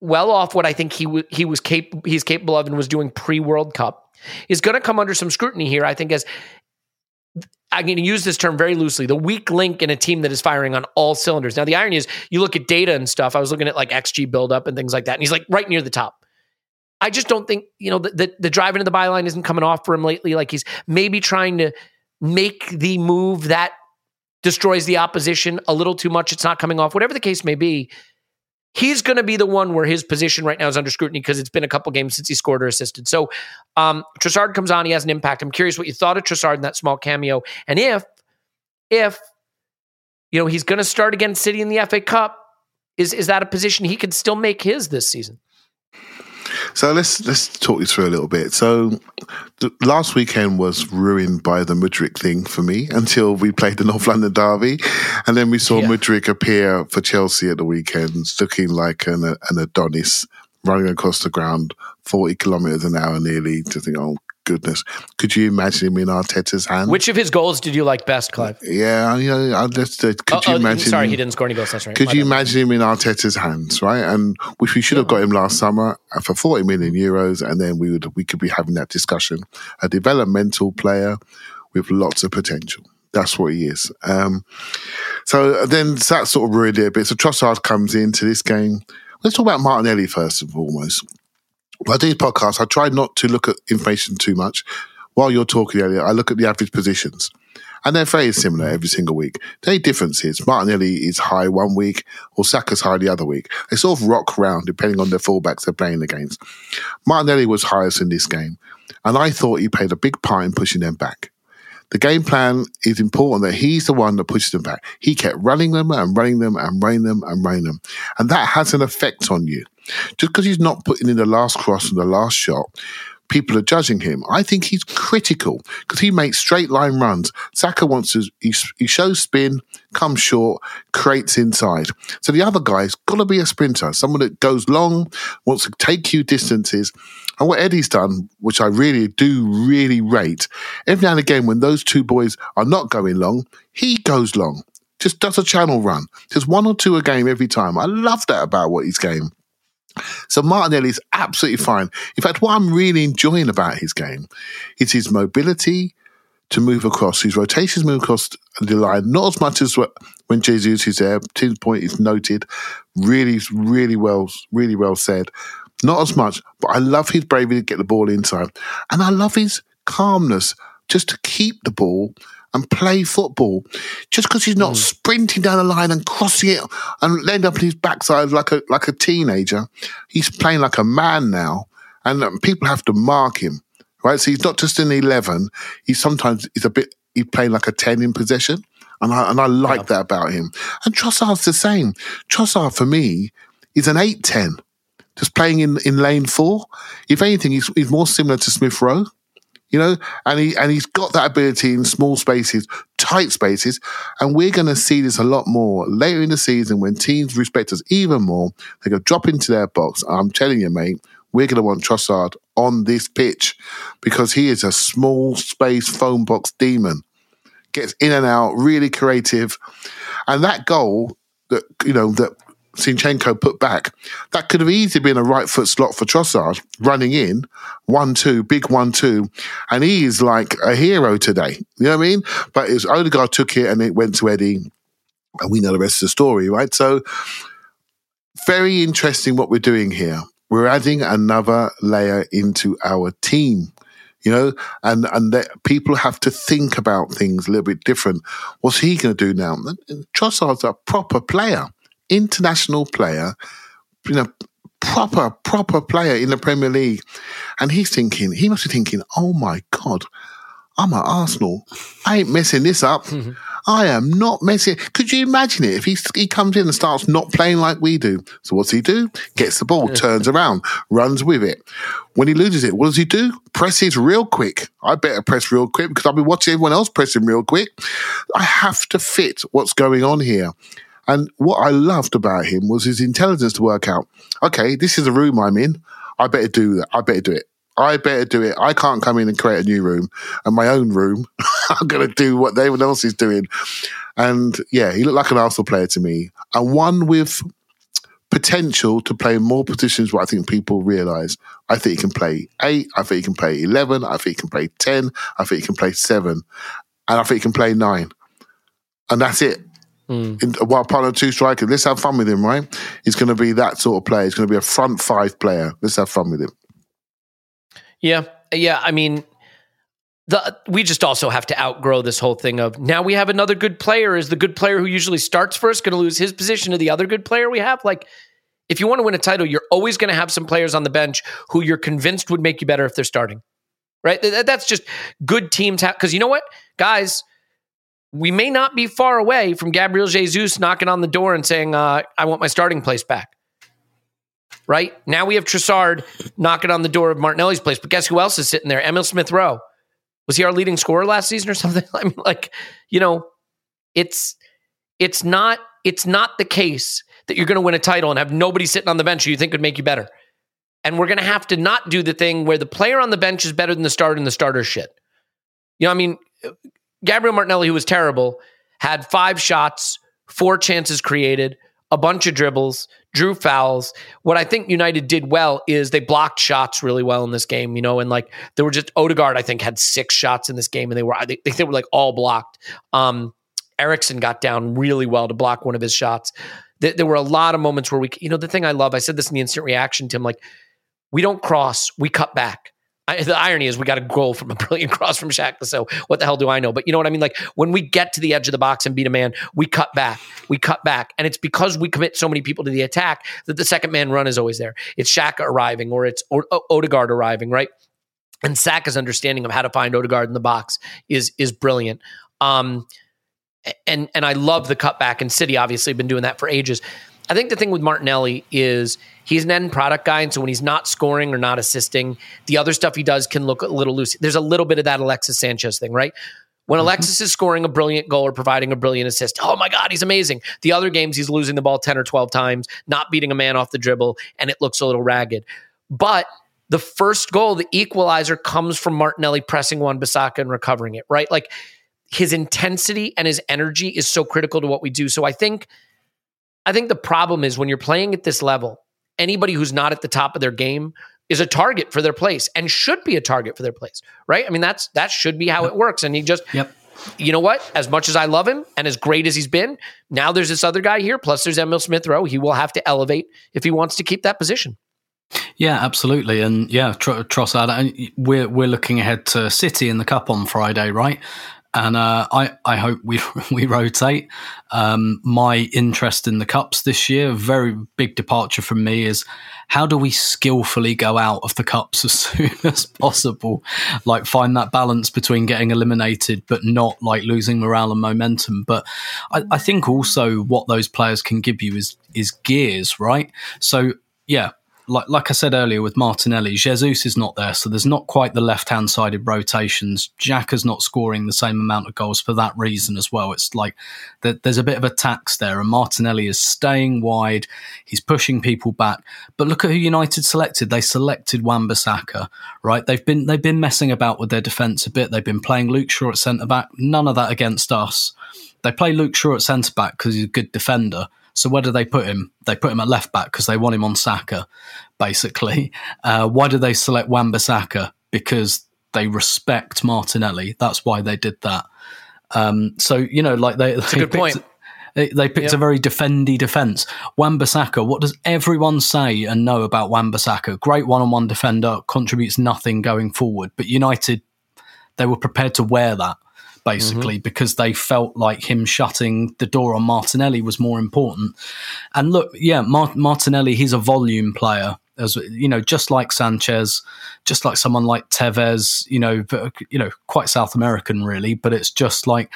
well off what I think he w- he was cap- he's capable of and was doing pre World Cup, is going to come under some scrutiny here. I think as I'm going to use this term very loosely, the weak link in a team that is firing on all cylinders. Now, the irony is, you look at data and stuff. I was looking at like XG buildup and things like that, and he's like right near the top. I just don't think you know the the, the drive into the byline isn't coming off for him lately. Like he's maybe trying to make the move that destroys the opposition a little too much. It's not coming off. Whatever the case may be, he's going to be the one where his position right now is under scrutiny because it's been a couple games since he scored or assisted. So um, Trossard comes on, he has an impact. I'm curious what you thought of Trossard in that small cameo, and if if you know he's going to start against City in the FA Cup, is is that a position he could still make his this season? So let's let's talk you through a little bit. So the last weekend was ruined by the Mudryk thing for me until we played the North London derby, and then we saw Yeah. Mudryk appear for Chelsea at the weekend, looking like an, an Adonis running across the ground, forty kilometers an hour nearly. To think, oh goodness, could you imagine him in Arteta's hand? Which of his goals did you like best, Clive? yeah, you know, I just uh, could Oh, you oh, imagine? sorry, he didn't score any goals. That's right. Could My you bad. imagine him in Arteta's hands, right? And which we should have got him last summer for forty million euros, and then we would we could be having that discussion. A developmental player with lots of potential. That's what he is. Um, so then that sort of ruined it a bit. So Trossard comes into this game. Let's talk about Martinelli first and foremost. When I do this podcast, I try not to look at information too much. While you're talking, earlier, I look at the average positions. And they're very similar every single week. The only difference is Martinelli is high one week or Saka's high the other week. They sort of rock round depending on the fullbacks they're playing against. Martinelli was highest in this game. And I thought he played a big part in pushing them back. The game plan is important that he's the one that pushes them back. He kept running them and running them and running them and running them. And that has an effect on you. Just because he's not putting in the last cross and the last shot, people are judging him. I think he's critical because he makes straight line runs. Saka wants to, he, he shows spin, comes short, creates inside. So the other guy's got to be a sprinter, someone that goes long, wants to take you distances. And what Eddie's done, which I really do really rate, every now and again when those two boys are not going long, he goes long. Just does a channel run. Just one or two a game every time. I love that about what he's game. So Martinelli is absolutely fine. In fact, what I'm really enjoying about his game is his mobility to move across. His rotations move across the line, not as much as when Jesus is there. Tim's point is noted. Really, really well, really well said. Not as much, but I love his bravery to get the ball inside. And I love his calmness just to keep the ball and play football. Just because he's not mm. sprinting down the line and crossing it and laying up on his backside like a like a teenager, he's playing like a man now, and um, people have to mark him, right? So he's not just an eleven. He sometimes he's a bit he's playing like a ten in possession. And I and I like yeah. that about him. And Trossard's the same. Trossard for me is an 8-10 just playing in, in lane four. If anything, he's, he's more similar to Smith Rowe you know, and he and he's got that ability in small spaces, tight spaces, and we're going to see this a lot more later in the season when teams respect us even more. Going to drop into their box. I'm telling you, mate, we're going to want Trossard on this pitch because he is a small space phone box demon. Gets in and out, really creative, and that goal that you know that Zinchenko put back. That could have easily been a right foot slot for Trossard running in, one two, big one two, and he is like a hero today. You know what I mean? But his Odegaard took it and it went to Eddie, and we know the rest of the story, right? So very interesting what we're doing here. We're adding another layer into our team you know, and and that people have to think about things a little bit different. What's he going to do now? Trossard's a proper player international player, you know, proper, proper player in the Premier League. And he's thinking, he must be thinking, oh my God, I'm at Arsenal. I ain't messing this up. Mm-hmm. I am not messing. Could you imagine it if he he comes in and starts not playing like we do? So what's he do? Gets the ball, turns around, runs with it. When he loses it, what does he do? Presses real quick. I better press real quick because I've been watching everyone else pressing real quick. I have to fit what's going on here. And what I loved about him was his intelligence to work out, okay, this is a room I'm in. I better do that. I better do it. I better do it. I can't come in and create a new room and my own room. [laughs] I'm going to do what everyone else is doing. And yeah, he looked like an Arsenal player to me and one with potential to play more positions what I think people realize. I think he can play eight. I think he can play 11. I think he can play 10. I think he can play seven. And I think he can play nine. And that's it. Mm. While partner two striker, let's have fun with him, right? He's going to be that sort of player. He's going to be a front five player. Let's have fun with him. Yeah, yeah. I mean, the we just also have to outgrow this whole thing of now we have another good player. Is the good player who usually starts first going to lose his position to the other good player we have? Like, if you want to win a title, you're always going to have some players on the bench who you're convinced would make you better if they're starting. Right? That's just good teams have because you know what, guys we may not be far away from Gabriel Jesus knocking on the door and saying, uh, I want my starting place back. Right? Now we have Trossard knocking on the door of Martinelli's place. But guess who else is sitting there? Emil Smith Rowe. Was he our leading scorer last season or [laughs] something? I mean, like, you know, it's it's not it's not the case that you're going to win a title and have nobody sitting on the bench who you think would make you better. And we're going to have to not do the thing where the player on the bench is better than the starter and the starter shit. You know, I mean, Gabriel Martinelli, who was terrible, had five shots, four chances created, a bunch of dribbles, drew fouls. What I think United did well is they blocked shots really well in this game, you know, and like there were just Odegaard, I think, had six shots in this game, and they were think they were like all blocked. Um, Eriksen got down really well to block one of his shots. There, there were a lot of moments where we, you know, the thing I love, I said this in the instant reaction, Tim, like we don't cross, we cut back. I, the irony is we got a goal from a brilliant cross from Shaq. So what the hell do I know? But you know what I mean? Like when we get to the edge of the box and beat a man, we cut back. We cut back. And it's because we commit so many people to the attack that the second man run is always there. It's Shaq arriving or it's o- o- Odegaard arriving, right? And Saka's understanding of how to find Odegaard in the box is is brilliant. Um, and and I love the cutback. And City obviously been doing that for ages. I think the thing with Martinelli is he's an end product guy, and so when he's not scoring or not assisting, the other stuff he does can look a little loose. There's a little bit of that Alexis Sanchez thing, right? When mm-hmm. Alexis is scoring a brilliant goal or providing a brilliant assist, oh my God, he's amazing. The other games, he's losing the ball 10 or 12 times, not beating a man off the dribble, and it looks a little ragged. But the first goal, the equalizer, comes from Martinelli pressing Wan Bissaka and recovering it, right? Like his intensity and his energy is so critical to what we do. So I think I think the problem is when you're playing at this level, anybody who's not at the top of their game is a target for their place and should be a target for their place, right? I mean, that's that should be how it works. And he just, Yep. you know what? As much as I love him and as great as he's been, now there's this other guy here. Plus, there's Emil Smith Rowe. He will have to elevate if he wants to keep that position. Yeah, absolutely, and yeah, Tr- Trossard. And we're we're looking ahead to City in the cup on Friday, right? And uh, I I hope we [laughs] we rotate. Um, my interest in the cups this year, very big departure from me, is how do we skillfully go out of the cups [laughs] as soon as possible? Like find that balance between getting eliminated but not like losing morale and momentum. But I, I think also what those players can give you is is gears, right? So yeah, like like I said earlier with Martinelli, Jesus is not there, so there's not quite the left hand sided rotations. Xhaka's not scoring the same amount of goals for that reason as well. It's like that there's a bit of a tax there, and Martinelli is staying wide. He's pushing people back. But look at who United selected. They selected Wan-Bissaka, right? They've been they've been messing about with their defence a bit. They've been playing Luke Shaw at centre back. None of that against us. They play Luke Shaw at centre back because he's a good defender. So where do they put him? They put him at left back because they want him on Saka, basically. Uh, why do they select Wan-Bissaka? Because they respect Martinelli. That's why they did that. Um, so you know, like they, That's a good point. They, they picked a very defendy defense. Wan-Bissaka, what does everyone say and know about Wan-Bissaka? Great one-on-one defender, contributes nothing going forward. But United, they were prepared to wear that basically Mm-hmm. because they felt like him shutting the door on Martinelli was more important. And look, yeah, Mar- Martinelli, he's a volume player. As you know, just like Sanchez, just like someone like Tevez, you know, you know, quite South American, really. But it's just like,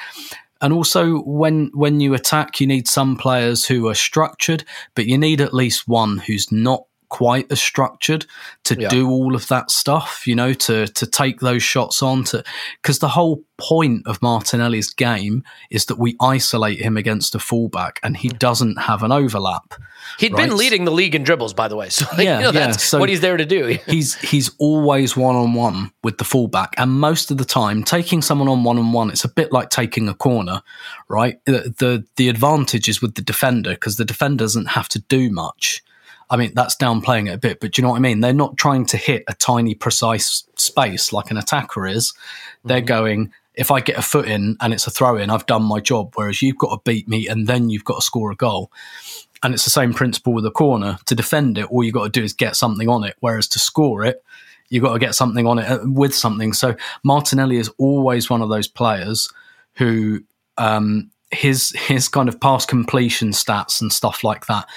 and also when when you attack, you need some players who are structured, but you need at least one who's not quite as structured to Yeah. do all of that stuff. You know, to to take those shots on to because the whole point of Martinelli's game is that we isolate him against a fullback, and he doesn't have an overlap. He'd been leading the league in dribbles, by the way. [laughs] So like, Yeah, you know, yeah. that's So- what he's there to do. [laughs] he's he's always one on one with the fullback, and most of the time, taking someone on one on one, it's a bit like taking a corner, right? The the, the advantage is with the defender because the defender doesn't have to do much. I mean, that's downplaying it a bit, but do you know what I mean? They're not trying to hit a tiny, precise space like an attacker is. They're going. If I get a foot in and it's a throw in, I've done my job. Whereas you've got to beat me and then you've got to score a goal. And it's the same principle with a corner. To defend it, all you've got to do is get something on it. Whereas to score it, you've got to get something on it uh, with something. So Martinelli is always one of those players who um, his his kind of pass completion stats and stuff like that.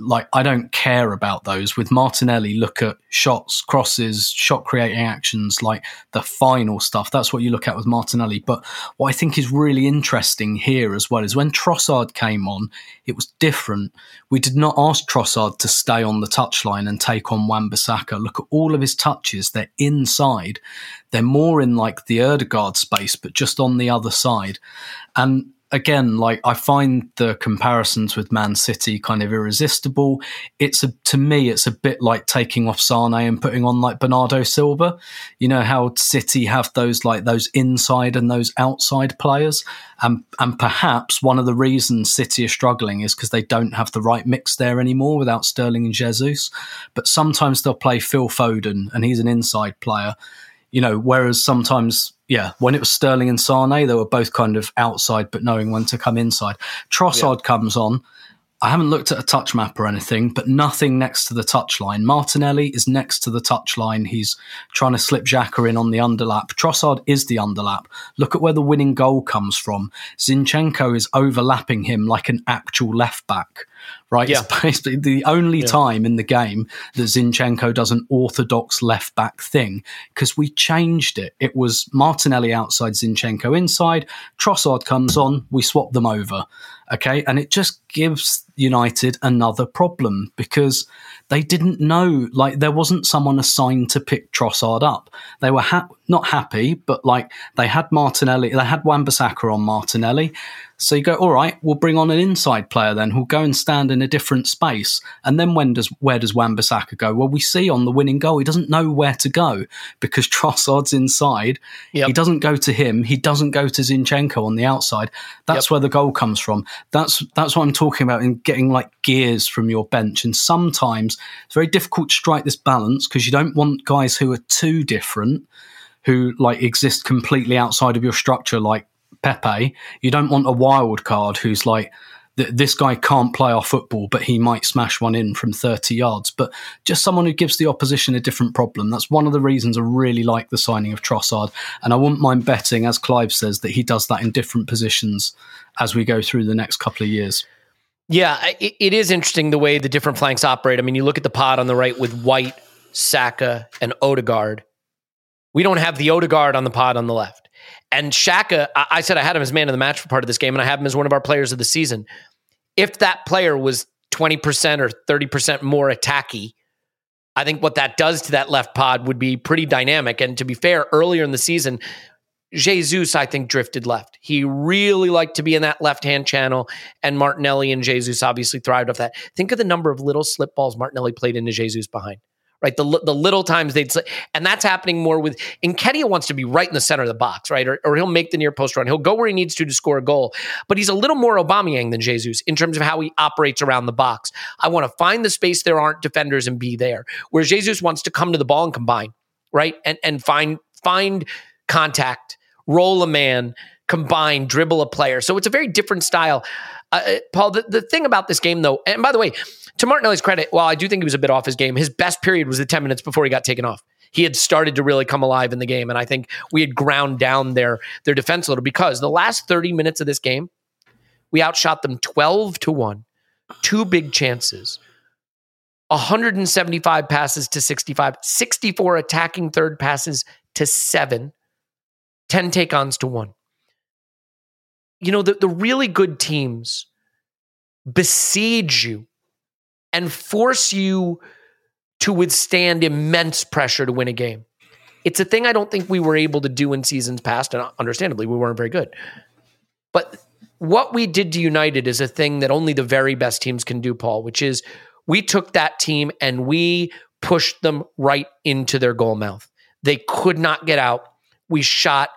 Like I don't care about those. With Martinelli, look at shots, crosses, shot creating actions, like the final stuff. That's what you look at with Martinelli. But what I think is really interesting here as well is when Trossard came on, it was different. We did not ask Trossard to stay on the touchline and take on Wan-Bissaka. Look at all of his touches; they're inside. They're more in like the Odegaard space, but just on the other side. And again, like I find the comparisons with Man City kind of irresistible. It's a to me, it's a bit like taking off Sane and putting on like Bernardo Silva. You know how City have those like those inside and those outside players, and and perhaps one of the reasons City are struggling is because they don't have the right mix there anymore without Sterling and Jesus. But sometimes they'll play Phil Foden, and he's an inside player. You know, whereas sometimes yeah, when it was Sterling and Sane, they were both kind of outside, but knowing when to come inside. Trossard yeah. comes on. I haven't looked at a touch map or anything, but nothing next to the touch line. Martinelli is next to the touch line. He's trying to slip Xhaka in on the underlap. Trossard is the underlap. Look at where the winning goal comes from. Zinchenko is overlapping him like an actual left back right? Yeah. It's [laughs] basically the only yeah. time in the game that Zinchenko does an orthodox left back thing because we changed it. It was Martinelli outside, Zinchenko inside. Trossard comes on, we swap them over. Okay. And it just gives United another problem because they didn't know, like, there wasn't someone assigned to pick Trossard up. They were ha- not happy, but like, they had Martinelli, they had Wan Bissaka on Martinelli. So you go, all right, we'll bring on an inside player then who'll go and stand in a different space. And then when does where does Wan Bissaka go? Well, we see on the winning goal, he doesn't know where to go because [laughs] Trossard's inside. Yep. He doesn't go to him. He doesn't go to Zinchenko on the outside. That's yep. where the goal comes from. That's that's what I'm talking about in getting like gears from your bench. And sometimes it's very difficult to strike this balance because you don't want guys who are too different who like exist completely outside of your structure, like Pepe. You don't want a wild card who's like, this guy can't play our football, but he might smash one in from 30 yards. But just someone who gives the opposition a different problem. That's one of the reasons I really like the signing of Trossard. And I wouldn't mind betting, as Clive says, that he does that in different positions as we go through the next couple of years. Yeah, it, it is interesting the way the different flanks operate. I mean, you look at the pod on the right with White, Saka, and Odegaard. We don't have the Odegaard on the pod on the left. And Xhaka, I said I had him as man of the match for part of this game, and I have him as one of our players of the season. If that player was 20% or 30% more attacky, I think what that does to that left pod would be pretty dynamic. And to be fair, earlier in the season, Jesus, I think, drifted left. He really liked to be in that left hand channel, and Martinelli and Jesus obviously thrived off that. Think of the number of little slip balls Martinelli played into Jesus behind right? The, the little times they'd, and that's happening more with, Nketiah wants to be right in the center of the box, right? Or, or he'll make the near post run. He'll go where he needs to to score a goal, but he's a little more Aubameyang than Jesus in terms of how he operates around the box. I want to find the space there aren't defenders and be there. Where Jesus wants to come to the ball and combine, right? And, and find, find contact, roll a man, combine, dribble a player. So it's a very different style. Uh, uh Paul, the, the thing about this game, though, and by the way, to Martinelli's credit, while I do think he was a bit off his game, his best period was the 10 minutes before he got taken off. He had started to really come alive in the game. And I think we had ground down their, their defense a little because the last 30 minutes of this game, we outshot them 12 to 1, two big chances, 175 passes to 65, 64 attacking third passes to seven, 10 take ons to one. You know, the, the really good teams besiege you and force you to withstand immense pressure to win a game. It's a thing I don't think we were able to do in seasons past, and understandably, we weren't very good. But what we did to United is a thing that only the very best teams can do, Paul, which is we took that team and we pushed them right into their goal mouth. They could not get out. We shot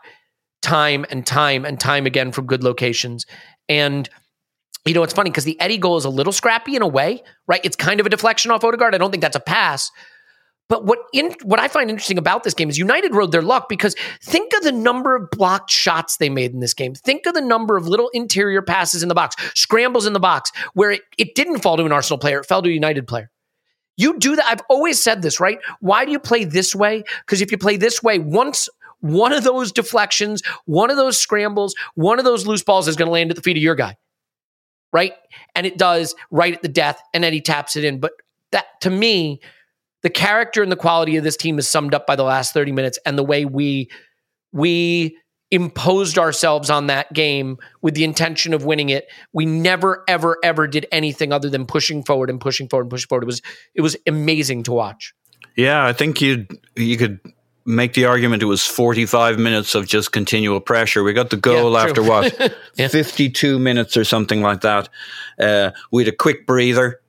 time and time and time again from good locations. And you know, it's funny because the Eddie goal is a little scrappy in a way, right? It's kind of a deflection off Odegaard. I don't think that's a pass. But what in what I find interesting about this game is United rode their luck because think of the number of blocked shots they made in this game. Think of the number of little interior passes in the box, scrambles in the box, where it, it didn't fall to an Arsenal player, it fell to a United player. You do that. I've always said this, right? Why do you play this way? Because if you play this way, once one of those deflections, one of those scrambles, one of those loose balls is going to land at the feet of your guy right? And it does right at the death, and then he taps it in. But that to me, the character and the quality of this team is summed up by the last 30 minutes and the way we we imposed ourselves on that game with the intention of winning it. We never, ever, ever did anything other than pushing forward and pushing forward and pushing forward. It was it was amazing to watch. Yeah, I think you you could make the argument it was 45 minutes of just continual pressure. We got the goal Yeah, after what, [laughs] Yeah. 52 minutes or something like that. Uh, we had a quick breather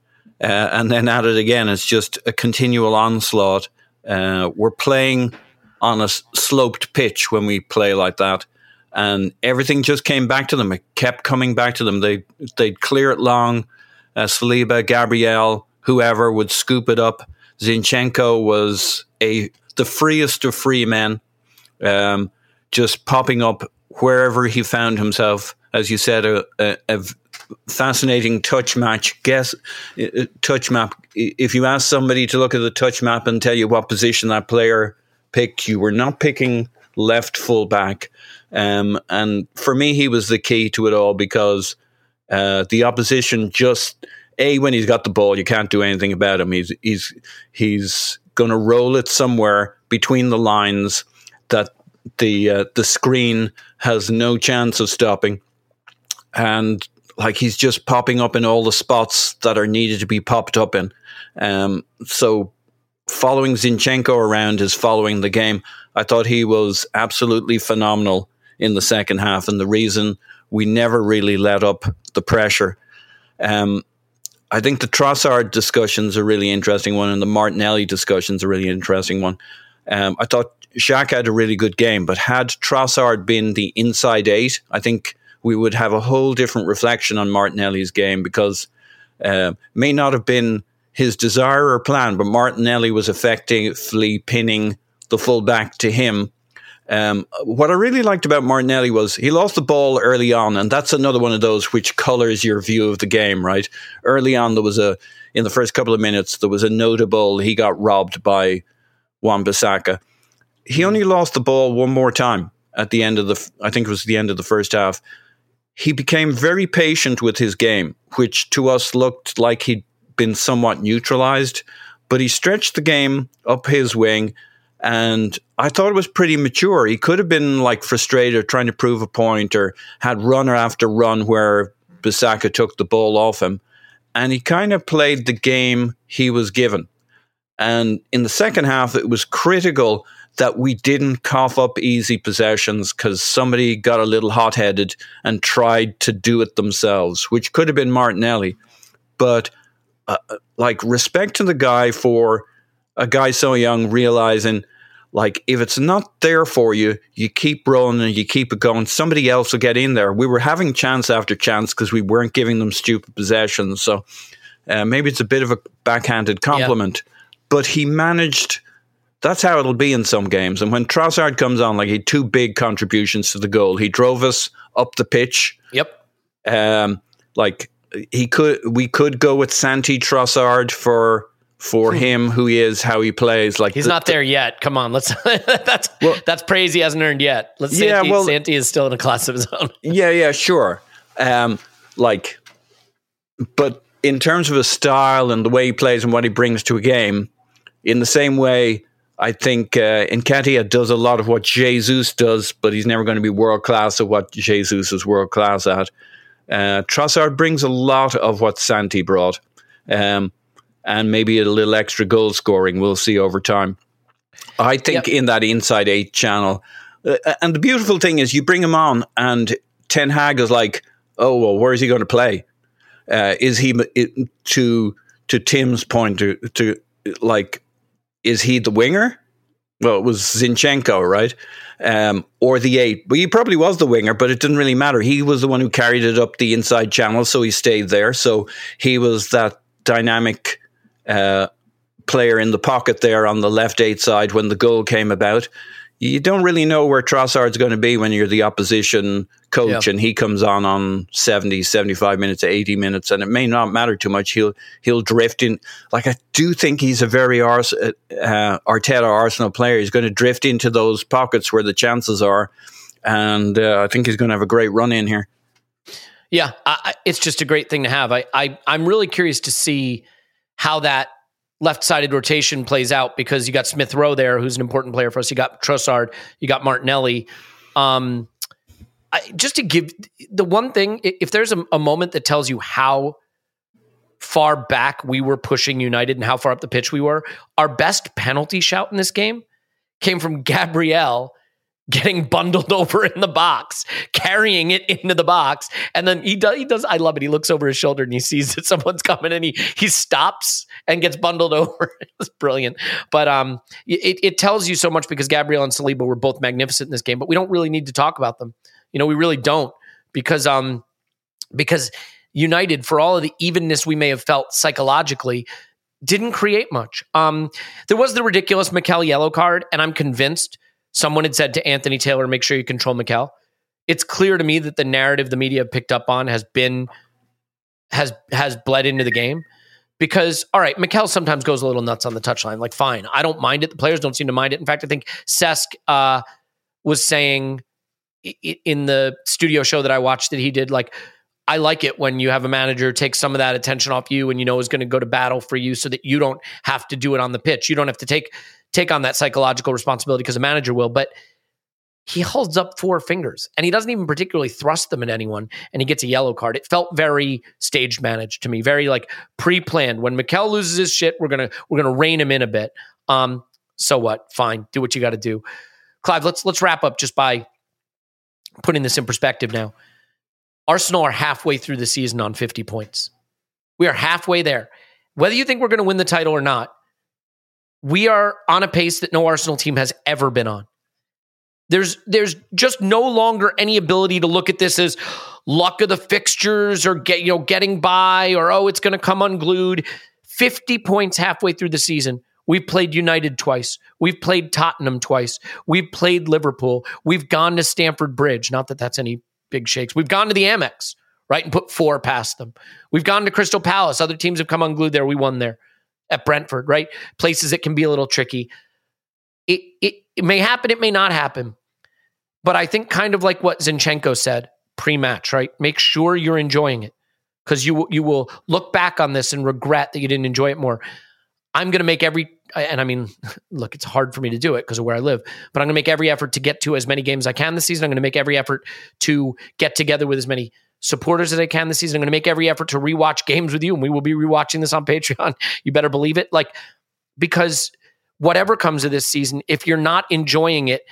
uh, and then at it again. It's just a continual onslaught. Uh, we're playing on a s- sloped pitch when we play like that. And everything just came back to them. It kept coming back to them. They, they'd clear it long. Uh, Saliba, Gabriel, whoever would scoop it up. Zinchenko was a the freest of free men, um, just popping up wherever he found himself. As you said, a fascinating touch match. Guess uh, touch map. If you ask somebody to look at the touch map and tell you what position that player picked, you were not picking left full back. Um, and for me, he was the key to it all because uh, the opposition just a when he's got the ball, you can't do anything about him. He's he's he's going to roll it somewhere between the lines that the uh, the screen has no chance of stopping, and like he's just popping up in all the spots that are needed to be popped up in. Um, so following Zinchenko around is following the game. I thought he was absolutely phenomenal in the second half, and the reason we never really let up the pressure. Um, I think the Trossard discussion's a really interesting one, and the Martinelli discussion's a really interesting one. Um, I thought Shaq had a really good game, but had Trossard been the inside eight, I think we would have a whole different reflection on Martinelli's game because uh, may not have been his desire or plan, but Martinelli was effectively pinning the full back to him. Um, what I really liked about Martinelli was he lost the ball early on, and that's another one of those which colors your view of the game, right? Early on, there was a in the first couple of minutes there was a notable he got robbed by Wan-Bissaka. He only lost the ball one more time at the end of the, I think it was the end of the first half. He became very patient with his game, which to us looked like he'd been somewhat neutralized, but he stretched the game up his wing. And I thought it was pretty mature. He could have been like frustrated, trying to prove a point, or had runner after run where Bissaka took the ball off him. And he kind of played the game he was given. And in the second half, it was critical that we didn't cough up easy possessions because somebody got a little hot headed and tried to do it themselves, which could have been Martinelli. But uh, like, respect to the guy for a guy so young realizing, like, if it's not there for you, you keep rolling and you keep it going. Somebody else will get in there. We were having chance after chance because we weren't giving them stupid possessions. So uh, maybe it's a bit of a backhanded compliment but he managed. That's how it'll be in some games. And when Trossard comes on, like he had two big contributions to the goal. He drove us up the pitch. Yep. Um, like he could, we could go with Santi Trossard for for him, who he is, how he plays. Like Hmm. He's the- not there yet. Come on, let's. [laughs] that's that's praise he hasn't earned yet. Let's. Yeah, Santi, well- Santi is still in a class of his own. [laughs] Yeah, yeah, sure. Um, like, but in terms of his style and the way he plays and what he brings to a game, in the same way, I think uh, Nketiah does a lot of what Jesus does, but he's never going to be world class at what Jesus is world class at. Uh, Trossard brings a lot of what Santi brought, um, and maybe a little extra goal scoring. We'll see over time. I think in that inside eight channel, uh, and the beautiful thing is you bring him on, and Ten Hag is like, "Oh well, where is he going to play? Uh, is he it, to to Tim's point to to like, is he the winger? Well, it was Zinchenko, right? Um, or the eight. But he probably was the winger, but it didn't really matter. He was the one who carried it up the inside channel, so he stayed there. So he was that dynamic uh, player in the pocket there on the left eight side when the goal came about. You don't really know where Trossard's going to be when you're the opposition coach Yeah. and he comes on on 70, 75 minutes, 80 minutes, and it may not matter too much. He'll he'll drift in. Like I do think he's a very Ars- uh, uh, Arteta Arsenal player. He's going to drift into those pockets where the chances are, and uh, I think he's going to have a great run in here. Yeah, I, I- it's just a great thing to have. I, I I'm really curious to see how that left-sided rotation plays out because you got Smith Rowe there, who's an important player for us. You got Trossard, you got Martinelli. Um, I, just to give the one thing, if there's a, a moment that tells you how far back we were pushing United and how far up the pitch we were, our best penalty shout in this game came from [laughs] Gabriel getting bundled [laughs] over in the box, carrying it into the box, and then he does. He does. I love it. He looks over his shoulder and he sees that [laughs] someone's coming, and he he stops and gets bundled [laughs] over. it's brilliant. But um, it it tells you so much because Gabriel and Saliba were both magnificent in this game, but we don't really need to talk about them. You know, we really don't because um because United, for all of the evenness we may have felt psychologically, didn't create much. Um, there was the ridiculous Mikel yellow card, and I'm convinced someone had said to Anthony Taylor, "Make sure you control Mikel." It's clear to me that the narrative the media picked up on has been has has bled into the game because all right, Mikel sometimes goes a little nuts on the touchline. Like, fine, I don't mind it. The players don't seem to mind it. In fact, I think Cesc uh, was saying in the studio show that I watched that he did like I like it when you have a manager take some of that attention off you and you know is going to go to battle for you so that you don't have to do it on the pitch. You don't have to take take on that psychological responsibility because a manager will, but he holds up four fingers and he doesn't even particularly thrust them at anyone and he gets a yellow card. It felt very stage managed to me, very like pre-planned. When Mikel loses his shit, we're to we're to rein him in a bit. Um so what? Fine. Do what you got to do. Clive, let's let's wrap up just by putting this in perspective now. Arsenal are halfway through the season on 50 points. We are halfway there. Whether you think we're going to win the title or not, we are on a pace that no Arsenal team has ever been on. There's there's just no longer any ability to look at this as luck of the fixtures or get you know getting by or oh it's going to come unglued. 50 points halfway through the season. We've played United twice. We've played Tottenham twice. We've played Liverpool. We've gone to Stamford Bridge. Not that that's any big shakes. We've gone to the Amex, right, and put four past them. We've gone to Crystal Palace. Other teams have come unglued there. We won there at Brentford, right? Places that can be a little tricky. It, it, it may happen, it may not happen. But I think kind of like what Zinchenko said pre-match, right? Make sure you're enjoying it because you you will look back on this and regret that you didn't enjoy it more. I'm going to make every and I mean, [laughs] look, it's hard for me to do it because of where I live, but I'm going to make every effort to get to as many games as I can this season. I'm going to make every effort to get together with as many supporters as I can this season. I'm going to make every effort to rewatch games with you, and we will be rewatching this on [laughs] Patreon. You better believe it. Like, because whatever comes of this season, if you're not enjoying it,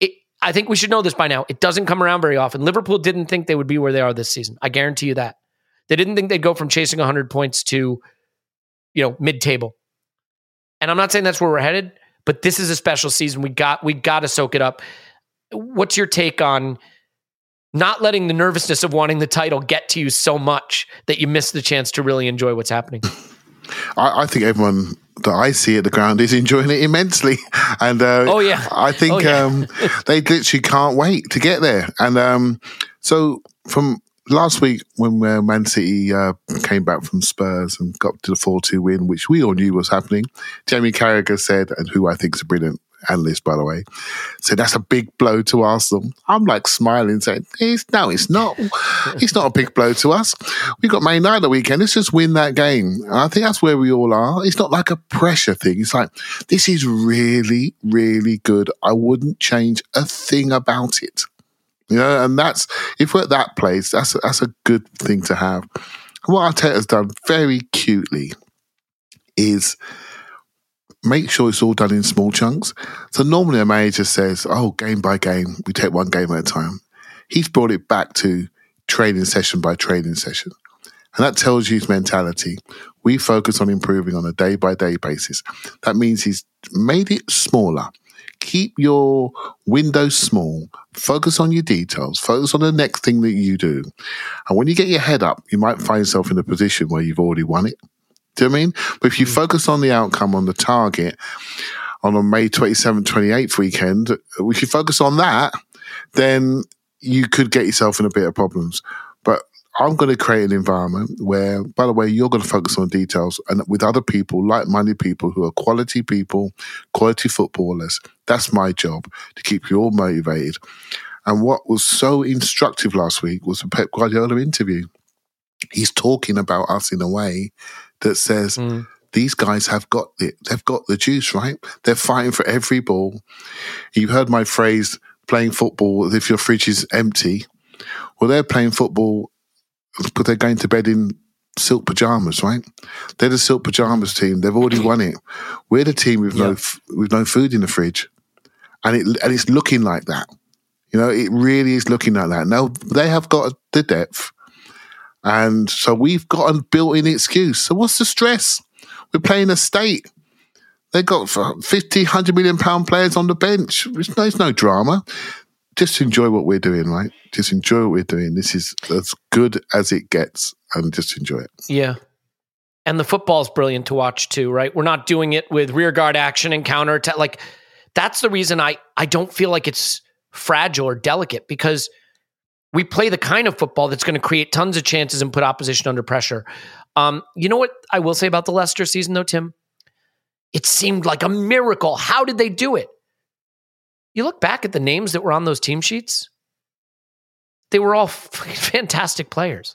it I think we should know this by now. It doesn't come around very often. Liverpool didn't think they would be where they are this season. I guarantee you that. They didn't think they'd go from chasing 100 points to, you know, mid-table and I'm not saying that's where we're headed, but this is a special season. We got we got to soak it up. What's your take on not letting the nervousness of wanting the title get to you so much that you miss the chance to really enjoy what's happening? I, I think everyone that I see at the ground is enjoying it immensely, [laughs] and uh, oh yeah, I think oh, yeah. um, they literally can't wait to get there. And um, so from last week when uh, Man City uh, came back from Spurs and got to the 4 2 win, which we all knew was happening, Jamie Carragher said, and who I think is a brilliant analyst, by the way, said that's a big blow to Arsenal. I'm like smiling, saying, it's, no, it's not. It's not a big blow to us. We've got Man United the weekend. Let's just win that game. And I think that's where we all are. It's not like a pressure thing. It's like, this is really, really good. I wouldn't change a thing about it. You know, and that's if we're at that place, that's that's a good thing to have. what Arteta's done very cutely is make sure it's all done in small chunks. So normally a manager says, "Oh, game by game, we take one game at a time." He's brought it back to training session by training session. And that tells you his mentality. We focus on improving on a day by day basis. That means he's made it smaller keep your window small, focus on your details, focus on the next thing that you do. And when you get your head up, you might find yourself in a position where you've already won it. Do you know I mean? But if you hmm. focus on the outcome, on the target, on a May 27th, 28th weekend, if you focus on that, then you could get yourself in a bit of problems. But I'm going to create an environment where, by the way, you're going to focus on details and with other people, like minded people who are quality people, quality footballers. That's my job to keep you all motivated. And what was so instructive last week was the Pep Guardiola interview. He's talking about us in a way that says, mm. These guys have got it. They've got the juice, right? They're fighting for every ball. You heard my phrase, playing football if your fridge is empty. Well, they're playing football because they're going to bed in silk pajamas, right? They're the silk pajamas team. They've already won it. We're the team with yeah. no with no food in the fridge. and it and it's looking like that. You know, it really is looking like that. Now they have got the depth, and so we've got a built-in excuse. So what's the stress? We're playing a state. They've got 50, 100 million pound players on the bench. There's no, there's no drama. Just enjoy what we're doing, right? Just enjoy what we're doing. This is as good as it gets, and just enjoy it. Yeah. And the football's brilliant to watch too, right? We're not doing it with rear guard action and counter attack. Like that's the reason I I don't feel like it's fragile or delicate because we play the kind of football that's going to create tons of chances and put opposition under pressure. Um, you know what I will say about the Leicester season though, Tim? It seemed like a miracle. How did they do it? You look back at the names that were on those team sheets, they were all [laughs] fantastic players.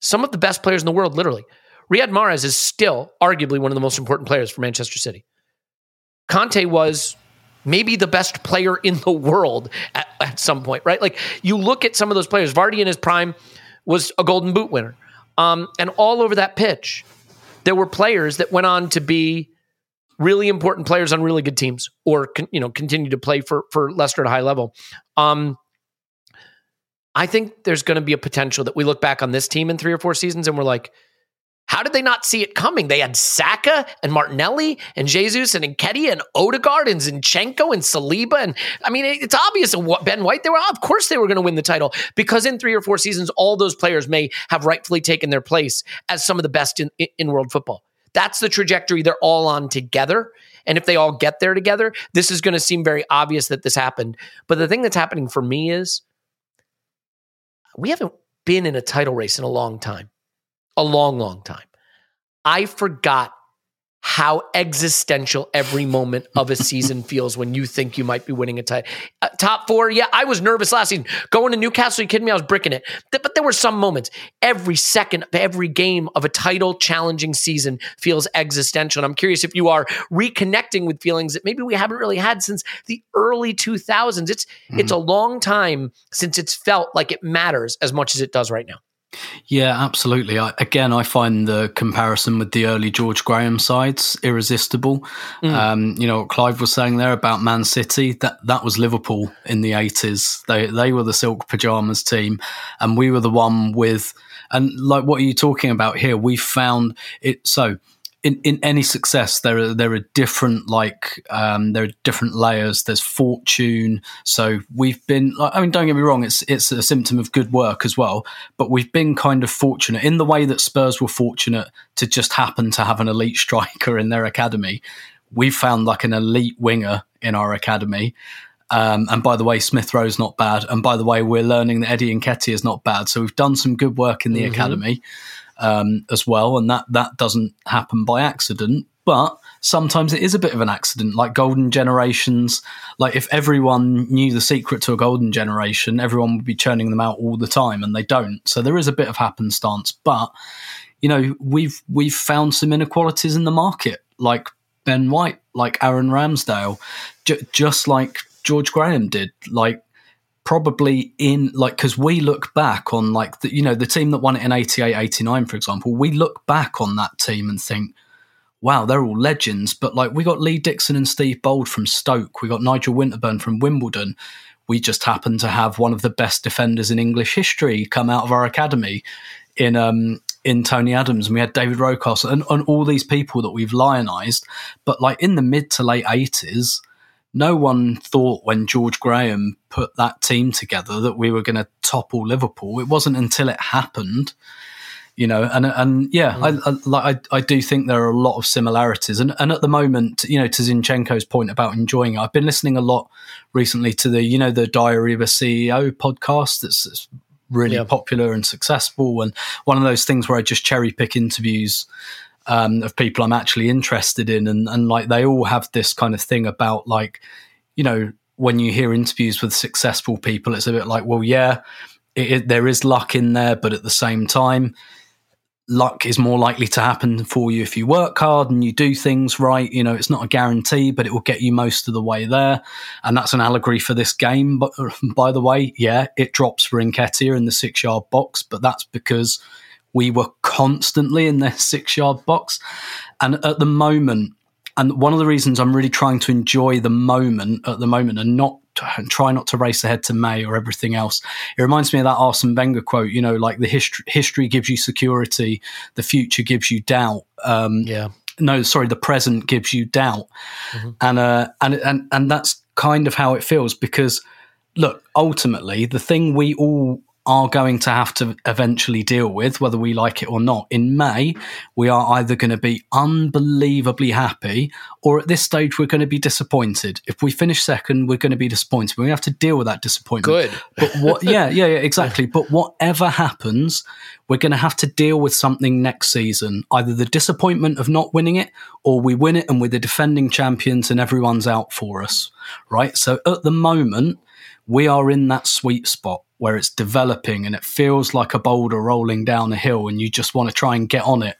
Some of the best players in the world, literally. Riyad Mahrez is still arguably one of the most important players for Manchester City. Kanté was maybe the best player in the world at, at, some point, right? Like you look at some of those players. Vardy in his prime was a Golden Boot winner, um, and all over that pitch, there were players that went on to be really important players on really good teams, or con- you know continue to play for for Leicester at a high level. Um, I think there's going to be a potential that we look back on this team in three or four seasons and we're like, how did they not see it coming? They had Saka and Martinelli and Jesus and Nketiah and Odegaard and Zinchenko and Saliba. And I mean, it's obvious Ben White, they were, of course, they were going to win the title because in three or four seasons, all those players may have rightfully taken their place as some of the best in, in world football. That's the trajectory they're all on together. And if they all get there together, this is going to seem very obvious that this happened. But the thing that's happening for me is we haven't been in a title race in a long time a long, long time. I forgot how existential every moment of a [laughs] season feels when you think you might be winning a title. Uh, top four, yeah, I was nervous last season. Going to Newcastle, you kidding me? I was bricking it. But there were some moments. Every second of every game of a title challenging season feels existential. And I'm curious if you are reconnecting with feelings that maybe we haven't really had since the early 2000s. It's mm-hmm. it's a long time since it's felt like it matters as much as it does right now. Yeah, absolutely. I, again, I find the comparison with the early George Graham sides irresistible. Mm. Um, you know what Clive was saying there about Man City that that was Liverpool in the eighties. They they were the silk pajamas team, and we were the one with. And like, what are you talking about here? We found it so in, in any success, there are there are different like um, there are different layers. There's fortune. So we've been. I mean, don't get me wrong. It's it's a symptom of good work as well. But we've been kind of fortunate in the way that Spurs were fortunate to just happen to have an elite [laughs] striker in their academy. We found like an elite winger in our academy. Um, and by the way, Smith Rowe's not bad. And by the way, we're learning that Eddie Nketiah is not bad. So we've done some good work in the mm-hmm. academy um, as well, and that that doesn't happen by accident. But sometimes it is a bit of an accident, like golden generations. Like if everyone knew the secret to a golden generation, everyone would be churning them out all the time, and they don't. So there is a bit of happenstance, but you know we've we've found some inequalities in the market, like Ben White, like Aaron Ramsdale, just like George Graham did. Like probably in like because we look back on like the, you know the team that won it in 88 89 for example we look back on that team and think wow they're all legends. But like we got lee dixon and Steve Bould from stoke. We got nigel winterburn from wimbledon. We just happen to have one of the best defenders in english history come out of our academy in um in Tony Adams and we had David Rocastle and, and all these people that we've lionized. But like in the mid to late 80s no one thought when George Graham put that team together that we were going to topple Liverpool. It wasn't until it happened, you know. And and yeah, mm. I, I I do think there are a lot of similarities. And and at the moment, you know, to Zinchenko's point about enjoying it, I've been listening a lot recently to the you know the Diary of a CEO podcast that's, that's really yeah. popular and successful, and one of those things where I just cherry pick interviews um, of people I'm actually interested in, and and like they all have this kind of thing about like, you know, when you hear interviews with successful people, it's a bit like, well, yeah, it, it, there is luck in there, but at the same time, luck is more likely to happen for you if you work hard and you do things right. You know, it's not a guarantee, but it will get you most of the way there. And that's an allegory for this game. But [laughs] by the way, yeah, it drops for Nketiah in the six yard box, but that's because we were constantly in their [laughs] six yard box. And at the moment, and one of the reasons I'm really trying to enjoy the moment at the moment and not and try not to race ahead to May or everything else. It reminds me of that Arsene Wenger quote. You know, like the history history gives you security, the future gives you doubt. Um, Yeah. no, sorry, the present gives you doubt, and uh, and and and that's kind of how it feels because look, ultimately, the thing we all are going to have to eventually deal with, whether we like it or not, in May, we are either going to be unbelievably happy or at this stage, we're going to be disappointed. If we finish second, we're going to be disappointed. We have to deal with that disappointment. Good. But what, [laughs] yeah, yeah, yeah, exactly. But whatever happens, we're going to have to deal with something next season. Either the disappointment of not winning it, or we win it and we're the defending champions and everyone's out for us. Right. So at the moment, we are in that sweet spot where it's developing and it feels like a boulder rolling down a hill and you just want to try and get on it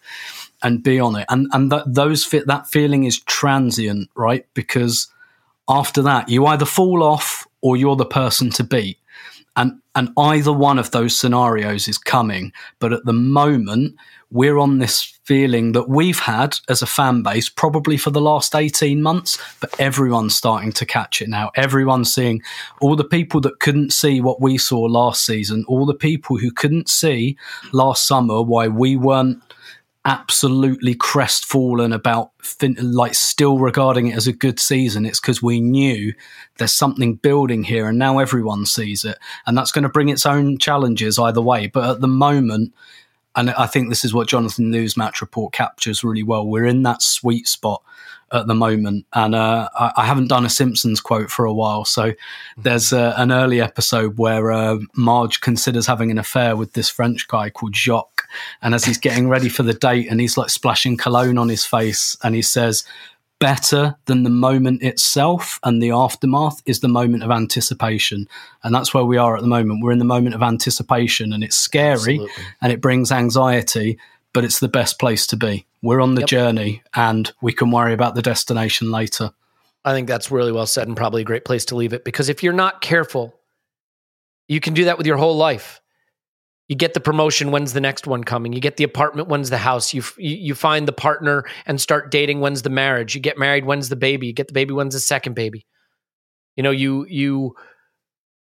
and be on it. And, and that, those fit, that feeling is transient, right? Because after that, you either fall off or you're the person to beat. And, and either one of those scenarios is coming. But at the moment, we're on this feeling that we've had as a fan base probably for the last 18 months, but everyone's starting to catch it now. Everyone's seeing all the people that couldn't see what we saw last season, all the people who couldn't see last summer why we weren't absolutely crestfallen about fin- like still regarding it as a good season it's because we knew there's something building here and now everyone sees it and that's going to bring its own challenges either way but at the moment and I think this is what Jonathan Liew's match report captures really well. We're in that sweet spot at the moment, and uh, I, I haven't done a Simpsons quote for a while. So there's uh, an early episode where uh, Marge considers having an affair with this French guy called Jacques, and as he's getting ready for the date, and he's like splashing cologne on his face, and he says. Better than the moment itself and the aftermath is the moment of anticipation. And that's where we are at the moment. We're in the moment of anticipation and it's scary and it brings anxiety, but it's the best place to be. We're on the journey and we can worry about the destination later. I think that's really well said and probably a great place to leave it because if you're not careful, you can do that with your whole life. You get the promotion, when's the next one coming? You get the apartment, when's the house? You, f- you you find the partner and start dating, when's the marriage? You get married, when's the baby? You get the baby, when's the second baby? You know, you you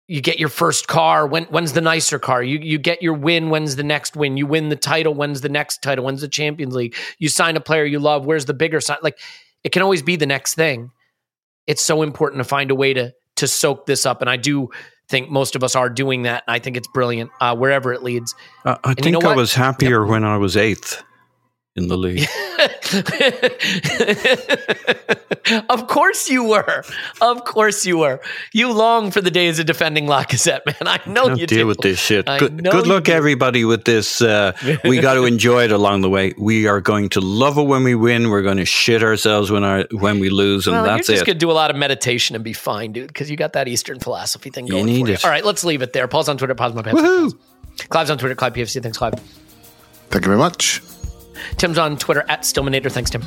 you get your first car, when when's the nicer car? You you get your win, when's the next win? You win the title, when's the next title? When's the Champions League? You sign a player you love, where's the bigger sign? Like it can always be the next thing. It's so important to find a way to to soak this up, and I do think most of us are doing that. And I think it's brilliant uh, wherever it leads. Uh, I you think know I was happier when I was eighth in the league. [laughs] of course you were. Of course you were. You long for the days of defending Lacazette, man. I know you Don't you deal do. with this shit. I Good, good luck, do. everybody, with this. Uh, [laughs] we got to enjoy it along the way. We are going to love it when we win. We're going to shit ourselves when our when we lose, and Well, that's you're just it. gonna do a lot of meditation and be fine, dude, because you got that Eastern philosophy thing You going need for you. All right, let's leave it there. Paul's on Twitter. Pause my pants. Woohoo! Clive's on Twitter. Clive PFC. Thanks, Clive. Thank you very much. Tim's on Twitter at Stillmanator. Thanks, Tim.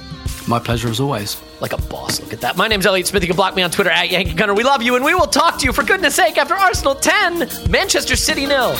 My pleasure as always. Like a boss. Look at that. My name's Elliot Smith. You can block me on Twitter at Yankee Gunner. We love you, and we will talk to you for goodness sake after Arsenal 10, Manchester City nil.